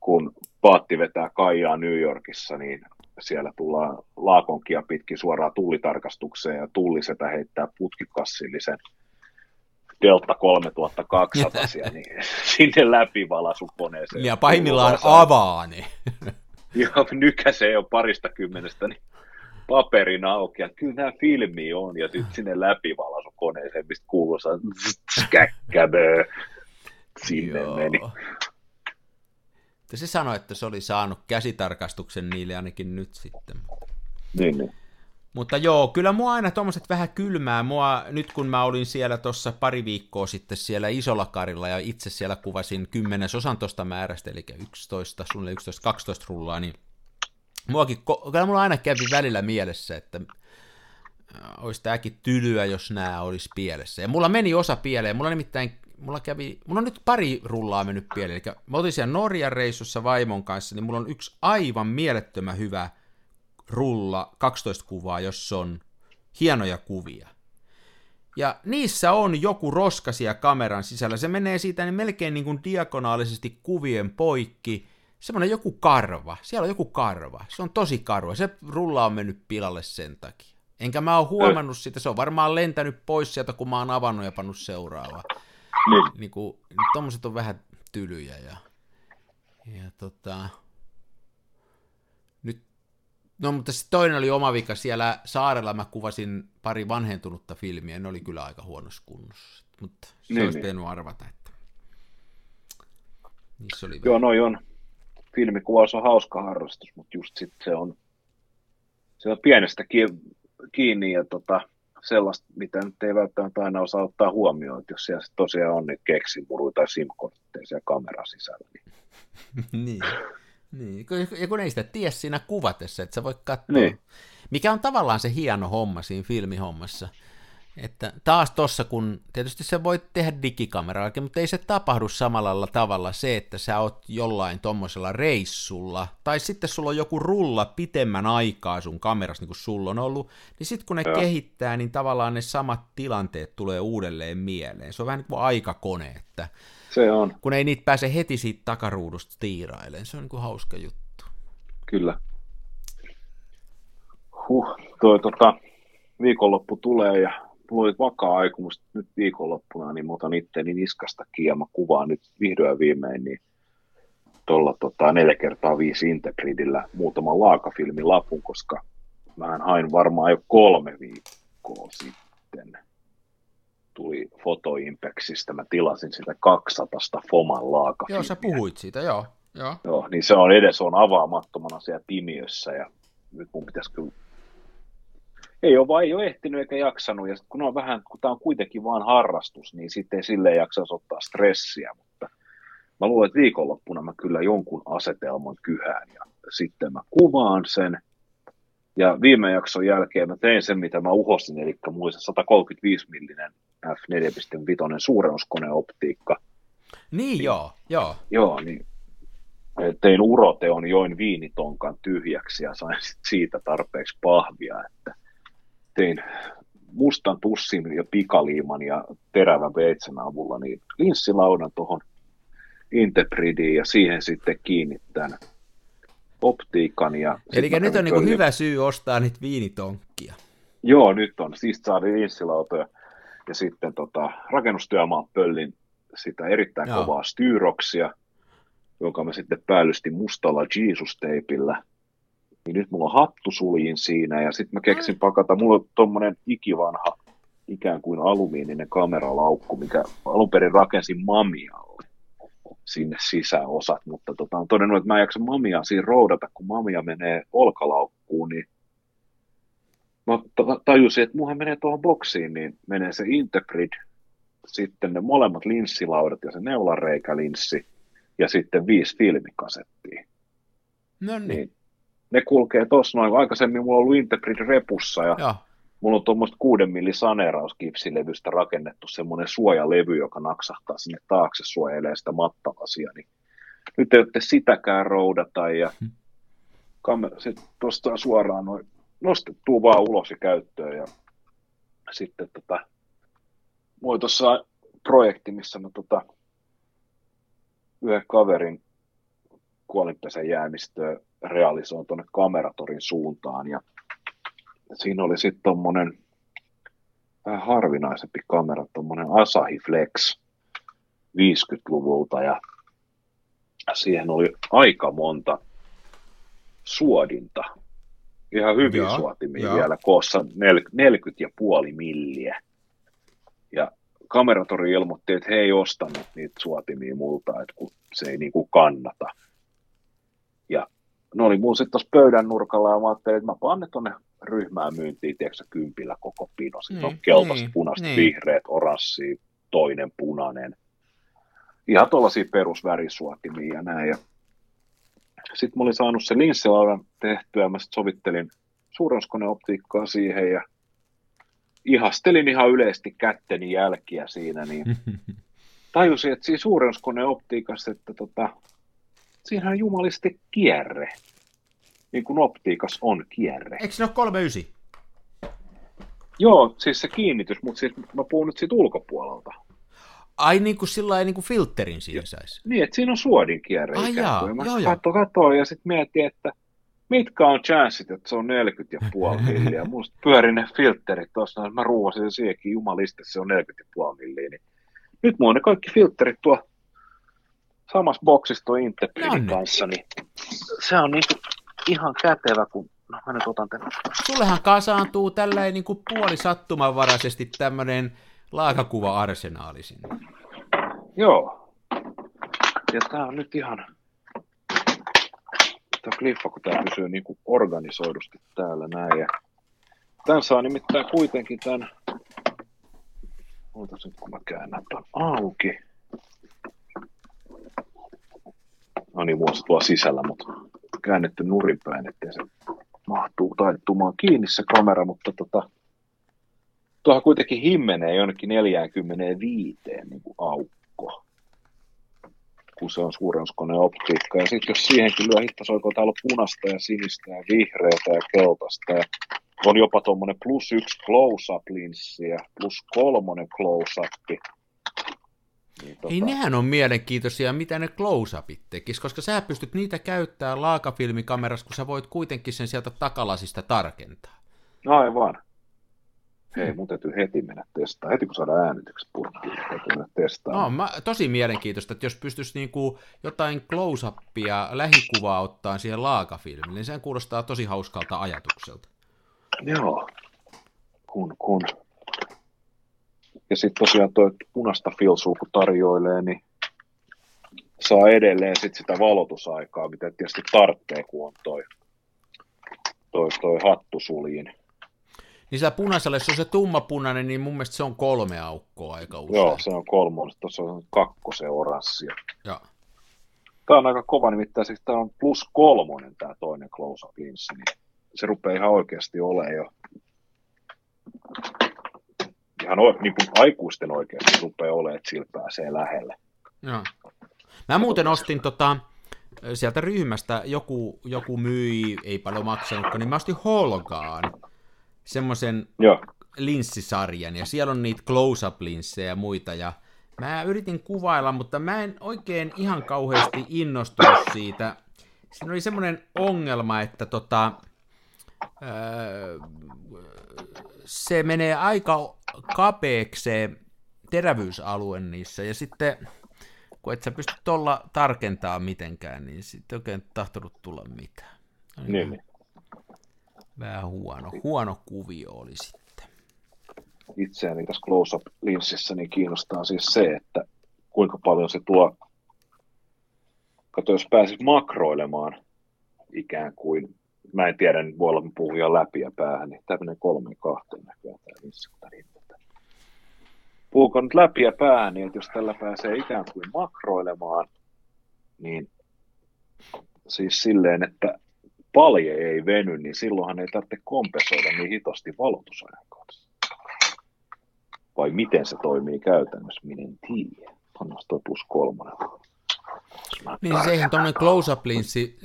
Speaker 3: kun Paatti vetää Kaijaa New Yorkissa, niin siellä tullaan laakonkia pitkin suoraan tullitarkastukseen ja tullisetä heittää putkikassillisen Delta 3200 niin sinne läpivalaisukoneeseen.
Speaker 2: Ja pahimmillaan avaa ne.
Speaker 3: Ja nykäsee jo parista kymmenestä niin paperin auki, ja kyllä nämä filmi on, ja sitten sinne läpivalaisukoneeseen, mistä kuulostaa skäkkäbö, sinne
Speaker 2: Joo.
Speaker 3: meni.
Speaker 2: Mutta se sanoi, että se oli saanut käsitarkastuksen niille ainakin nyt sitten.
Speaker 3: Niin, niin.
Speaker 2: Mutta joo, kyllä mua aina tuommoiset vähän kylmää. Mua, nyt kun mä olin siellä tuossa pari viikkoa sitten siellä isolla karilla ja itse siellä kuvasin kymmenesosan tuosta määrästä, eli 11, sulle 11-12 rullaa, niin muakin, kyllä mulla aina kävi välillä mielessä, että äh, olisi tämäkin tylyä, jos nämä olisi pielessä. Ja mulla meni osa pieleen. Mulla nimittäin, mulla kävi, mulla on nyt pari rullaa mennyt pieleen. Eli mä olin siellä Norjan reissussa vaimon kanssa, niin mulla on yksi aivan mielettömän hyvä rulla 12 kuvaa, jos on hienoja kuvia. Ja niissä on joku roskasia kameran sisällä. Se menee siitä niin melkein niin kuin diagonaalisesti kuvien poikki. Semmoinen joku karva. Siellä on joku karva. Se on tosi karva. Se rulla on mennyt pilalle sen takia. Enkä mä oon huomannut sitä. Se on varmaan lentänyt pois sieltä, kun mä oon avannut ja pannut seuraavaa.
Speaker 3: Niin.
Speaker 2: Niin kuin, tommoset on vähän tylyjä. Ja, ja tota... Nyt No mutta sitten toinen oli oma vika. Siellä saarella mä kuvasin pari vanhentunutta filmiä, ne oli kyllä aika huonossa kunnossa. Mutta se
Speaker 3: Niin,
Speaker 2: olisi
Speaker 3: niin.
Speaker 2: arvata, että niissä oli
Speaker 3: Joo, noi on. Filmikuvaus on hauska harrastus, mutta just sitten se on, se on pienestä ki- kiinni ja tota, sellaista, mitä nyt ei välttämättä aina osaa ottaa huomioon, että jos siellä tosiaan on niin keksimuru tai simkortteja siellä kameran sisällä. Niin.
Speaker 2: niin. niin. Ja kun ei sitä tiedä siinä kuvatessa, että sä voit katsoa.
Speaker 3: Niin.
Speaker 2: Mikä on tavallaan se hieno homma siinä filmihommassa. Että taas tossa, kun tietysti se voit tehdä digikameralla, mutta ei se tapahdu samalla tavalla se, että sä oot jollain tommosella reissulla, tai sitten sulla on joku rulla pitemmän aikaa sun kamerassa, niin kuin sulla on ollut, niin sitten kun ne
Speaker 3: Joo.
Speaker 2: kehittää, niin tavallaan ne samat tilanteet tulee uudelleen mieleen. Se on vähän niin kuin aikakone, että
Speaker 3: Se on,
Speaker 2: kun ei niitä pääse heti siitä takaruudusta tiirailemaan. Se on niin kuin hauska juttu.
Speaker 3: kyllä. Huh, toi tota, viikonloppu tulee ja mulla oli vakaa aikomus nyt viikonloppuna, niin mä otan itteni niskastakin ja mä kuvaan nyt vihdoin viimein niin tuolla tota, 4 kertaa 5 Integridillä muutaman laakafilmin lapun, koska mä hain varmaan jo kolme viikkoa sitten. Tuli Photo Impexistä, mä tilasin sitä 200 Foman laakafilmiä.
Speaker 2: Joo, sä puhuit siitä, joo. joo.
Speaker 3: Joo, niin se on edes on avaamattomana siellä pimiössä ja nyt mun pitäisi kyllä ei ole vaan ei ole ehtinyt eikä jaksanut, ja sit kun on vähän, kun tämä on kuitenkin vaan harrastus, niin sitten ei silleen jaksaisi ottaa stressiä, mutta mä luulen, että viikonloppuna mä kyllä jonkun asetelman kyhään, ja sitten mä kuvaan sen, ja viime jakson jälkeen mä tein sen, mitä mä uhosin, eli muista 135 millinen f4.5 suurennuskoneoptiikka,
Speaker 2: Niin. joo, joo.
Speaker 3: Joo, niin tein uroteon, join viinitonkan tyhjäksi ja sain sit siitä tarpeeksi pahvia, että tein mustan tussin ja pikaliiman ja terävän veitsen avulla niin linssilaudan tuohon Intebridiin ja siihen sitten kiinnittän optiikan. Ja
Speaker 2: Eli nyt on niinku
Speaker 3: pöllin-
Speaker 2: hyvä syy ostaa niitä viinitonkkia.
Speaker 3: Joo, nyt on. Siis saadaan linssilautoja ja sitten tota, rakennustyömaan pöllin sitä erittäin
Speaker 2: Joo.
Speaker 3: kovaa styroksia, jonka mä sitten päällystin mustalla Jesus-teipillä. Niin nyt mulla on hattu suljin siinä ja sitten mä keksin pakata, mulla on tommonen ikivanha ikään kuin alumiininen kameralaukku, mikä alun perin rakensin mamialle sinne sisäosat, mutta tota, on todennut, että mä en jaksa mamiaa siinä roudata, kun mamia menee olkalaukkuun, niin mä ta- tajusin, että muhan menee tuohon boksiin, niin menee se Integrid, sitten ne molemmat linssilaudat ja se neulareikälinssi ja sitten viisi filmikasettia.
Speaker 2: No niin,
Speaker 3: Niin ne kulkee tuossa noin. Aikaisemmin mulla on ollut Integrid repussa ja
Speaker 2: joo.
Speaker 3: mulla on tuommoista kuuden milli saneerauskipsilevystä rakennettu semmoinen suojalevy, joka naksahtaa sinne taakse, suojelee sitä mattalasia. Niin nyt ei ole sitäkään roudata ja
Speaker 2: Hmm.
Speaker 3: kamera, sit tuosta suoraan noin nostettua vaan ulos ja käyttöön ja sitten tota, mulla tuossa projekti, missä mä tota, yhden kaverin kuolinpesän jäämistöä realisoin tuonne kameratorin suuntaan ja siinä oli sitten tuommoinen vähän harvinaisempi kamera, tuommoinen Asahi Flex 50-luvulta ja siihen oli aika monta suodinta, ihan hyvin Joo, suotimia jo. vielä koossa 40 ja puoli milliä. Ja kameratori ilmoitti, että he ei ostanut niitä suotimia multa, että kun se ei niinku kannata. Ja ne oli mun sitten tuossa pöydän nurkalla ja mä ajattelin, että mä panen tuonne ryhmään myyntiin, tiedätkö kympillä koko pino. Sitten niin, on keltaista, niin, punaista, niin. vihreät, oranssi, toinen punainen. Ihan tuollaisia perusvärisuotimia ja näin. Ja sitten mä olin saanut sen linssilaudan tehtyä mä sit sovittelin suurennuskoneoptiikkaa siihen ja ihastelin ihan yleisesti kätteni jälkiä siinä, niin tajusin, että siinä suurennuskoneoptiikassa, että tota, siinähän on jumalisti kierre. Niin kuin optiikas on kierre.
Speaker 2: Eikö se ole 39?
Speaker 3: Joo, siis se kiinnitys, mutta siis mä puhun nyt siitä ulkopuolelta.
Speaker 2: Ai niin kuin sillä niin kuin filterin siihen saisi?
Speaker 3: Niin, että siinä on suodin kierre Ai jaa, kuin. Mä joo, katso, katso, ja sitten mietin, että mitkä on chanssit, että se on 40 ja puoli milliä. Musta pyörin ne filterit tuossa, mä ruuvasin sen siihenkin, jumalista, se on 40 ja puoli milliä. Niin nyt mulla on ne kaikki filterit tuo samassa boksissa tuo Interpridin kanssa, niin se on niinku ihan kätevä, kun no mä nyt otan tänne.
Speaker 2: Sullehan kasaantuu tälleen niin kuin puoli sattumanvaraisesti tämmöinen laakakuva-arsenaali sinne.
Speaker 3: Joo. Ja tää on nyt ihan, tämä kliffa, kun tämä pysyy niin kuin organisoidusti täällä näin. Ja tämän saa nimittäin kuitenkin tämän, ootas nyt kun mä käännän tämän auki. No niin, mulla tuo sisällä, mutta käännetty nurinpäin, ettei se mahtuu taittumaan kiinni se kamera, mutta tota, tuohan kuitenkin himmenee jonnekin 45 niin kuin aukko, kun se on suurennuskone optiikka. Ja sitten jos siihenkin lyö hittasoiko täällä on punaista ja sinistä ja vihreätä ja keltaista ja on jopa tuommoinen plus yksi close-up linssi ja plus kolmonen close-up.
Speaker 2: Niin, tota... Ei nehän on mielenkiintoisia, mitä ne close-upit tekis, koska sä pystyt niitä käyttämään laakafilmikamerassa, kun sä voit kuitenkin sen sieltä takalasista tarkentaa.
Speaker 3: Aivan. Hei, mun täytyy heti mennä testaamaan. Heti kun saadaan äänitykset purkkiin, täytyy mennä testaamaan.
Speaker 2: No, mä, tosi mielenkiintoista, että jos pystyisi niinku jotain close-upia, lähikuvaa ottaa siihen laakafilmiin, niin sehän kuulostaa tosi hauskalta ajatukselta.
Speaker 3: Joo, kun, kun. Ja sitten tosiaan tuo punasta filsua, kun tarjoilee, niin saa edelleen sit sitä valotusaikaa, mitä tietysti tarvitsee, kun on toi, toi, toi hattusuliin
Speaker 2: niin sillä punaisella, jos on se tummapunainen, niin mun mielestä se on kolme aukkoa aika usein.
Speaker 3: Joo, se on kolmonen, tuossa on kakkosen oranssia. Joo. Tämä on aika kova, nimittäin siis tämä on plus kolmonen tämä toinen close-up linssi, niin se rupeaa ihan oikeasti olemaan jo ihan niin kuin aikuisten oikeasti rupeaa olemaan, että sillä pääsee lähelle.
Speaker 2: Joo. Mä muuten ostin tota, sieltä ryhmästä, joku, joku myi, ei paljon maksanut, niin mä ostin Holgaan semmoisen linssisarjan, ja siellä on niitä close-up-linssejä ja muita, ja mä yritin kuvailla, mutta mä en oikein ihan kauheasti innostunut siitä. Siinä oli semmoinen ongelma, että tota, öö, se menee aika kapeaksi se terävyysalue niissä, ja sitten kun et sä pysty tuolla tarkentaa mitenkään, niin sitten oikein tahtonut tulla mitään.
Speaker 3: Niin, niin
Speaker 2: vähän huono, huono kuvio oli sitten.
Speaker 3: Itseäni tässä close-up-linssissä niin kiinnostaa siis se, että kuinka paljon se tuo, kato jos pääsis makroilemaan ikään kuin, mä en tiedä, nyt voi olla puhuja läpi ja päähän, niin tämmöinen kolme kahteen näköjään tämä niin, että puhuko nyt läpi ja päähän, niin että jos tällä pääsee ikään kuin makroilemaan, niin siis silleen, että palje ei veny, niin silloinhan ei tarvitse kompensoida niin hitosti valotusajan kanssa. Vai miten se toimii käytännössä, minä en tiedä. Pannaan toi plus kolmonen.
Speaker 2: Niin sehän tuommoinen close-up linssi,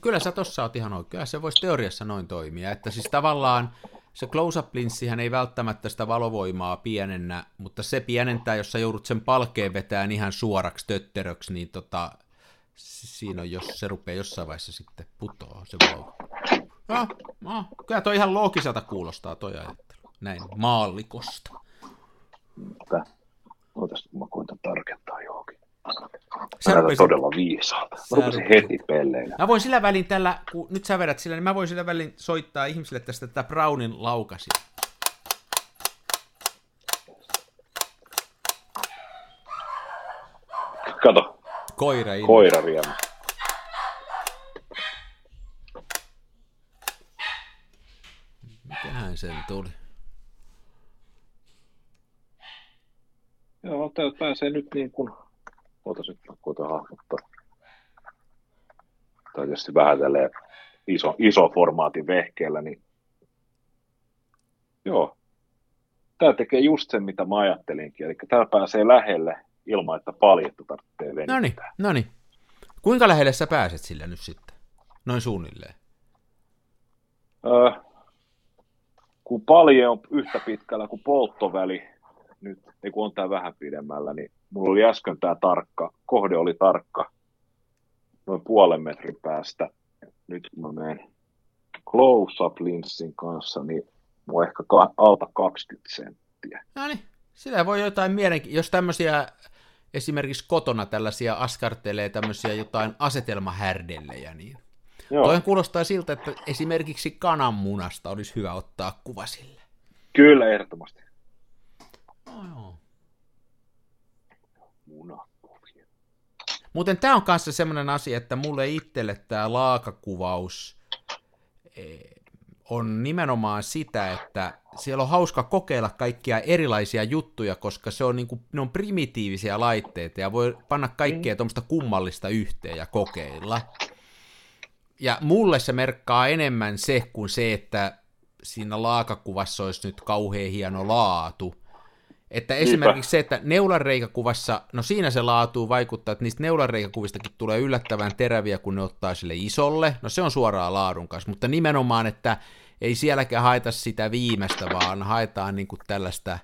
Speaker 2: kyllä sä tossa oot ihan oikein, se voisi teoriassa noin toimia, että siis tavallaan se close-up linssihän ei välttämättä sitä valovoimaa pienennä, mutta se pienentää, jos sä joudut sen palkeen vetään ihan suoraksi tötteröksi, niin tota, Siinä on, jos se rupeaa jossain vaiheessa sitten putoaa se vauva. No, no, kyllä toi ihan loogiselta kuulostaa toi ajattelu. Näin maallikosta.
Speaker 3: Mutta, ootas, mä koitan tarkentaa johonkin.
Speaker 2: Sä rupesit-
Speaker 3: todella viisaalta.
Speaker 2: Sä
Speaker 3: Mä rupesin heti pelleillä.
Speaker 2: Mä voin sillä välin tällä, kun nyt sä vedät sillä, niin mä voin sillä välin soittaa ihmisille tästä tätä Brownin laukasia.
Speaker 3: Kato,
Speaker 2: Koira in.
Speaker 3: koira riemu.
Speaker 2: Mikähän sen tuli?
Speaker 3: Joo, tää pääsee nyt niin kuin... Ootas nyt, mä koitan hahmottaa. Tai tietysti vähän tälleen iso, iso formaatin vehkeellä, niin... Joo. Tää tekee just sen, mitä mä ajattelinkin. Eli tää pääsee lähelle ilman, että paljetta tarvitsee venyttää.
Speaker 2: No niin, no niin. Kuinka lähelle sä pääset sillä nyt sitten? Noin suunnilleen.
Speaker 3: Öö, kun palje on yhtä pitkällä kuin polttoväli, nyt, ei kun on tämä vähän pidemmällä, niin mulla oli äsken tämä tarkka, kohde oli tarkka, noin puolen metrin päästä. Nyt kun mä menen close-up linssin kanssa, niin on ehkä ka- alta 20 senttiä.
Speaker 2: No niin, sillä voi jotain mielenki... Jos tämmöisiä esimerkiksi kotona tällaisia askartelee tämmöisiä jotain asetelmahärdellejä, niin
Speaker 3: Joo,
Speaker 2: Toihan kuulostaa siltä, että esimerkiksi kananmunasta olisi hyvä ottaa kuva sille.
Speaker 3: kyllä ehdottomasti.
Speaker 2: Joo. Muuten tämä on kanssa semmoinen asia, että mulle itselle tämä laakakuvaus eh, on nimenomaan sitä, että siellä on hauska kokeilla kaikkia erilaisia juttuja, koska se on niinku, ne on primitiivisiä laitteita ja voi panna kaikkea tuommoista kummallista yhteen ja kokeilla. Ja mulle se merkkaa enemmän se kuin se, että siinä laakakuvassa olisi nyt kauhean hieno laatu. Että esimerkiksi se, että neulanreikäkuvassa, no siinä se laatu vaikuttaa, että niistä neulanreikäkuvistakin tulee yllättävän teräviä, kun ne ottaa sille isolle. No se on suoraan laadun kanssa, mutta nimenomaan, että ei sielläkään haeta sitä viimeistä, vaan haetaan niin kuin tällaista,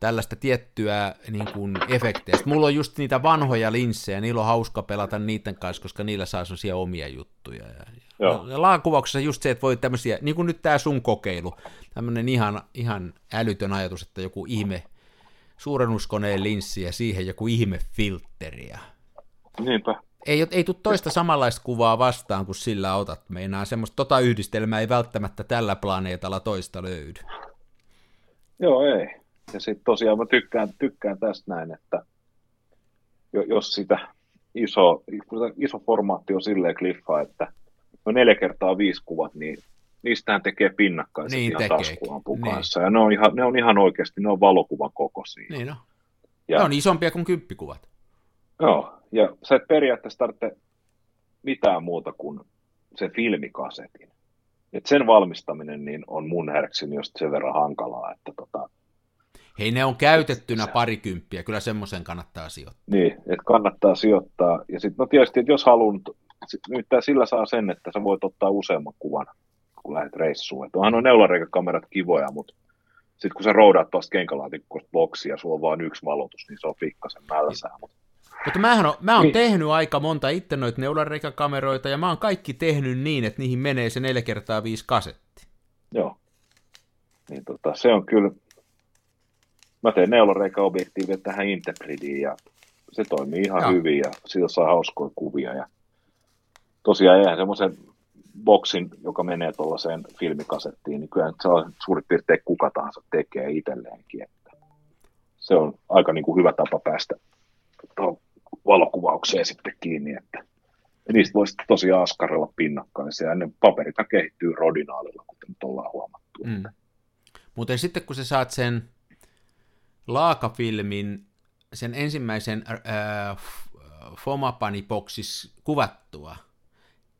Speaker 2: tällaista tiettyä niin kuin efektejä. Sitten mulla on just niitä vanhoja linssejä, niillä on hauska pelata niiden kanssa, koska niillä saa sellaisia omia juttuja. Ja,
Speaker 3: Joo.
Speaker 2: ja laakuvauksessa just se, että voi tämmöisiä, niin kuin nyt tämä sun kokeilu, tämmöinen ihan, ihan älytön ajatus, että joku ihme suurennuskoneen linssi ja siihen joku ihme filtteri. ja
Speaker 3: Niinpä.
Speaker 2: Ei, ei tule toista samanlaista kuvaa vastaan, kun sillä otat. Meinaa semmoista tota yhdistelmää ei välttämättä tällä planeetalla toista löydy.
Speaker 3: Joo, ei. Ja sitten tosiaan mä tykkään, tykkään tästä näin, että jo- jos sitä iso, iso formaatti on silleen kliffa, että no neljä kertaa viisi kuvat, niin niistähän tekee pinnakkaiset
Speaker 2: Niin
Speaker 3: ihan
Speaker 2: tekeekin.
Speaker 3: taskuampun
Speaker 2: Niin.
Speaker 3: kanssa. Ja ne on, ihan, ne on ihan oikeasti, ne on valokuvan kokoisia.
Speaker 2: Niin no.
Speaker 3: Ja,
Speaker 2: Ne on isompia kuin kymppikuvat.
Speaker 3: Joo, ja sä et periaatteessa tarvitse mitään muuta kuin sen filmikasetin. Et sen valmistaminen niin on mun herksini just sen verran hankalaa, että tota,
Speaker 2: Hei, ne on käytettynä parikymppiä, kyllä semmoisen kannattaa sijoittaa.
Speaker 3: Niin, että kannattaa sijoittaa. Ja sitten no tietysti, että jos haluan, nyt sillä saa sen, että sä voit ottaa useamman kuvan, kun lähdet reissuun. Et onhan nuo neulareikakamerat kivoja, mutta sitten kun sä roudaat tuosta kenkälaatikosta boksia ja sulla on vain yksi valotus, niin se on pikkasen mälsää. Mut,
Speaker 2: Mutta mähän on, mä oon
Speaker 3: Niin.
Speaker 2: tehnyt aika monta itse noita neulareikakameroita, ja mä oon kaikki tehnyt niin, että niihin menee se 4 kertaa 5 kasetti.
Speaker 3: joo. Niin tota, se on kyllä, mä teen neulareikaobjektiivia tähän Interbridiin ja se toimii ihan
Speaker 2: Joo.
Speaker 3: hyvin ja siitä saa hauskoja kuvia. Ja tosiaan eihän semmoisen boksin, joka menee tuollaiseen filmikasettiin, niin kyllä nyt saa suurin piirtein kuka tahansa tekee itselleenkin. Että se on aika niin kuin hyvä tapa päästä valokuvaukseen sitten kiinni, että ja niistä voisi tosiaan askarella pinnakkaisia, ja ne paperithan kehittyy rodinaalilla, kuten ollaan huomattu.
Speaker 2: Mm. Mutta sitten kun sä saat sen laakafilmin, sen ensimmäisen äh, Fomapani-boksis kuvattua,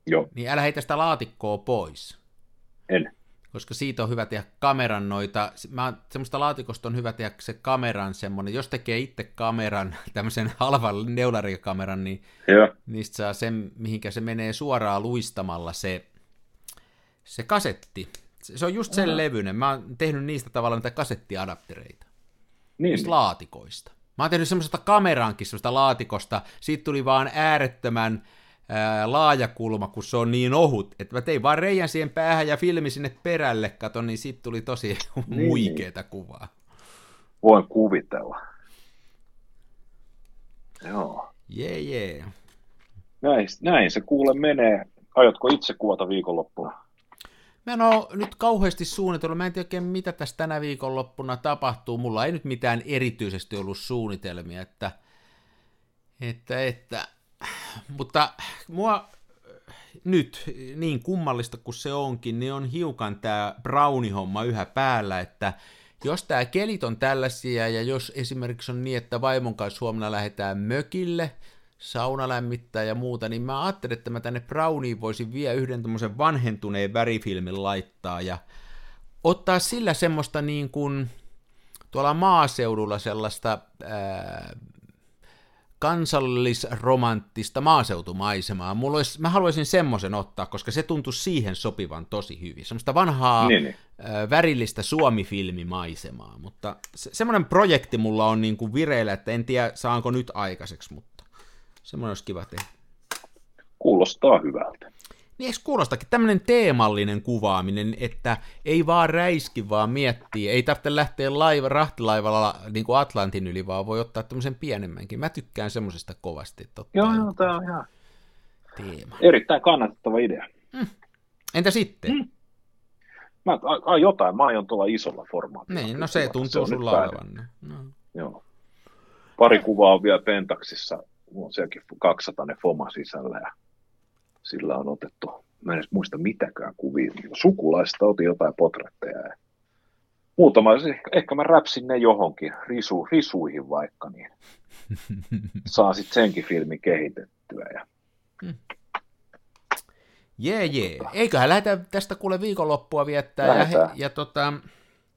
Speaker 3: Joo,
Speaker 2: niin älä heitä sitä laatikkoa pois.
Speaker 3: en.
Speaker 2: koska siitä on hyvä tehdä kameran noita, mä, semmoista laatikosta on hyvä tehdä se kameran semmoinen, jos tekee itse kameran, tämmöisen halvan neularikameran, niin
Speaker 3: Joo,
Speaker 2: niistä saa sen, mihinkä se menee suoraan luistamalla se, se kasetti. Se, se on just sen
Speaker 3: Aha.
Speaker 2: levyinen, mä oon tehnyt niistä tavallaan niitä kasettiadaptereita,
Speaker 3: niin,
Speaker 2: niistä laatikoista. Mä oon tehnyt semmoista kameraankin, semmoista laatikosta. Siitä tuli vaan äärettömän ää, laajakulma, kun se on niin ohut. Että mä tein vaan reijän siihen päähän ja filmi sinne perälle, kato, niin siitä tuli tosi
Speaker 3: Niin.
Speaker 2: muikeeta kuvaa.
Speaker 3: Voin kuvitella. Joo.
Speaker 2: Jee, jee.
Speaker 3: Näin, näin se kuule menee. Aiotko itse kuvata viikonloppuna?
Speaker 2: Mä en oo nyt kauheasti suunnitellut, mä en tiedä oikein mitä tässä tänä viikonloppuna tapahtuu, mulla ei nyt mitään erityisesti ollut suunnitelmia, että, että, että mutta mua nyt, niin kummallista kuin se onkin, niin on hiukan tämä brownie-homma yhä päällä, että jos tämä kelit on tällaisia, ja jos esimerkiksi on niin, että vaimon kanssa huomenna lähdetään mökille, sauna lämmittää ja muuta, niin mä ajattelin, että mä tänne Browniin voisin vielä yhden tämmöisen vanhentuneen värifilmin laittaa ja ottaa sillä semmoista niin kuin tuolla maaseudulla sellaista ää, kansallisromanttista maaseutumaisemaa. Mulla olisi, mä haluaisin semmoisen ottaa, koska se tuntuu siihen sopivan tosi hyvin. Semmoista vanhaa
Speaker 3: Niin, niin.
Speaker 2: ää, värillistä Suomi-filmimaisemaa, mutta se, semmoinen projekti mulla on niin kuin vireillä, että en tiedä saanko nyt aikaiseksi, mutta semmoinen olisi kiva tehdä.
Speaker 3: Kuulostaa hyvältä.
Speaker 2: Niin eikö kuulostakin tämmöinen teemallinen kuvaaminen, että ei vaan räiski, vaan miettii, ei tarvitse lähteä laiva, rahtilaivalla niin kuin Atlantin yli, vaan voi ottaa tämmöisen pienemmänkin. Mä tykkään semmoisesta kovasti, että ottaa
Speaker 3: Joo, joo, tämä on ihan
Speaker 2: teema.
Speaker 3: erittäin kannatettava idea.
Speaker 2: Entä sitten?
Speaker 3: Mm. Mä, a, a, jotain, mä aion tuolla isolla formaatilla.
Speaker 2: Niin, no se tuntuu
Speaker 3: nyt
Speaker 2: sulla olevan. No.
Speaker 3: Joo. Pari kuvaa on vielä Pentaxissa. Mulla on sielläkin 200 Foma sisällä ja sillä on otettu, mä en edes muista mitäkään kuvia. Sukulaista otin jotain potretteja ja muutama, ehkä, mä räpsin ne johonkin, risu, risuihin vaikka, niin saa sitten senkin filmi kehitettyä. Ja
Speaker 2: Jee, jee. Eiköhän lähdetä tästä kuule viikonloppua viettää. Ja, ja tota,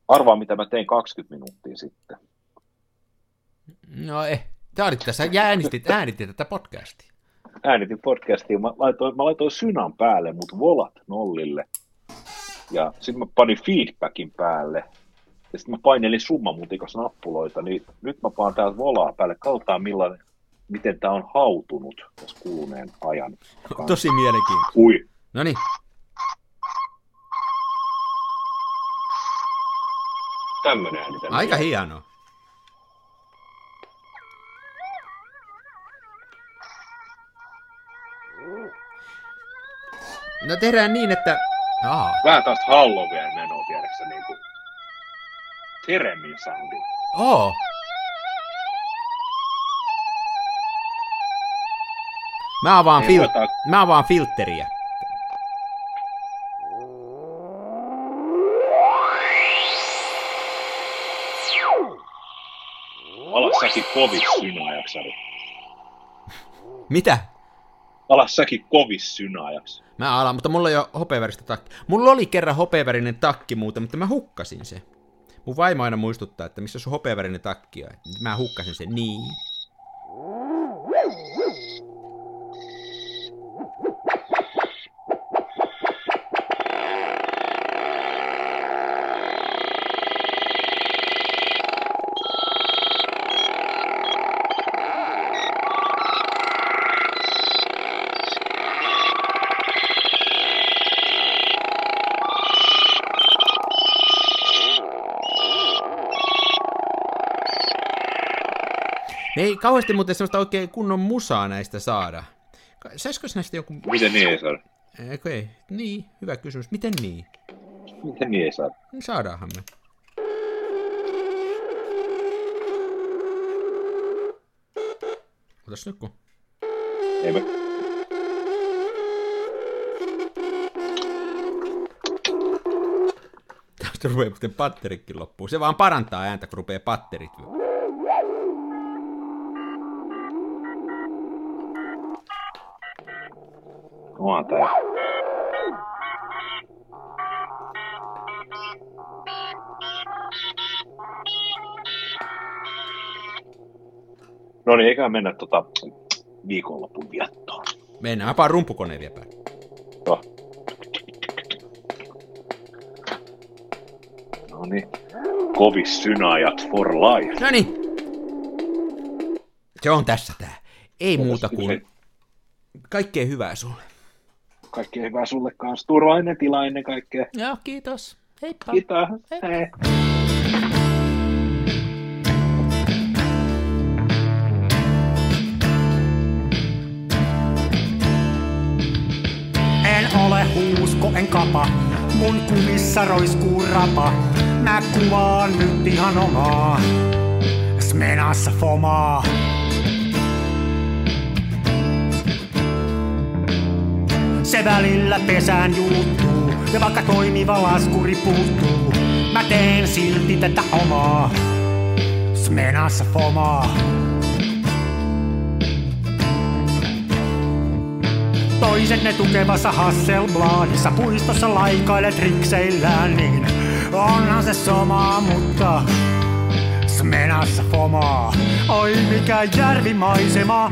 Speaker 3: arvaa, mitä mä tein 20 minuuttia sitten.
Speaker 2: no eh, Sä olit tässä ja äänistit, äänitit tätä podcastia.
Speaker 3: Äänitin podcastiin, mä laitoin, mä laitoin synan päälle, mut volat nollille. Ja sitten mä panin feedbackin päälle. Ja sitten mä painelin summamutikassa nappuloita, niin nyt mä paan täältä volaa päälle. Katsotaan millainen, miten tämä on hautunut tässä kuluneen ajan. kanssa.
Speaker 2: Tosi mielenkiintoista.
Speaker 3: Ui,
Speaker 2: No niin,
Speaker 3: tämmönen ääni. tänne.
Speaker 2: aika hienoa. No tehdään niin, että... Aa,
Speaker 3: Vähän taas Halloween menoa, tiedäksä, niin kuin Teremin soundi.
Speaker 2: oo. Mä avaan, fil- mä avaan filtteriä.
Speaker 3: Alas säkin kovis synaajaksi, Ari.
Speaker 2: Mitä?
Speaker 3: Alas säkin kovis synaajaksi.
Speaker 2: Mä alan, mutta mulla ei ole hopeaväristä takki. Mulla oli kerran hopeavärinen takki muuten, mutta mä hukkasin se. Mun vaimo aina muistuttaa, että missä sun hopeavärinen takki on. Mä hukkasin sen niin. Ei kauheasti muuten semmoista oikein kunnon musaa näistä saada. Saisikos näistä joku...
Speaker 3: Miten niin ei saada?
Speaker 2: Eikö ei? Niin, hyvä kysymys. Miten niin?
Speaker 3: Miten niin ei saada?
Speaker 2: No Saadaanhan me. Otas nyt kun...
Speaker 3: Ei me...
Speaker 2: Tästä rupeaa muuten patterikin loppuu. Se vaan parantaa ääntä, kun rupeaa patterit.
Speaker 3: Tää. No niin, eiköhän mennä tota viikonlopun viettoon.
Speaker 2: Mennään, mä paan rumpukoneen vielä päälle.
Speaker 3: Joo. No niin, kovis synajat for life.
Speaker 2: No niin. Se on tässä tää. Ei muuta kuin kaikkea hyvää sulle.
Speaker 3: Kaikkea hyvää sulle kanssa. Turvallinen tila ennen kaikkea.
Speaker 2: Joo, kiitos. Heippa.
Speaker 3: Kiitos.
Speaker 2: Hei.
Speaker 3: Hei.
Speaker 1: En ole huusko, en kapa. Mun kumissa roiskuu rapa. Mä kuvaan nyt ihan omaa. Smenassa fomaa. Se välillä pesään juuttuu. Ja vaikka toimiva laskuri puuttuu. Mä teen silti tätä omaa. Smenassa fomaa. Toiset ne tukevassa Hasselbladissa puistossa laikailet rikseillään, niin onhan se sama, mutta Smenassa fomaa. Oi mikä järvimaisema,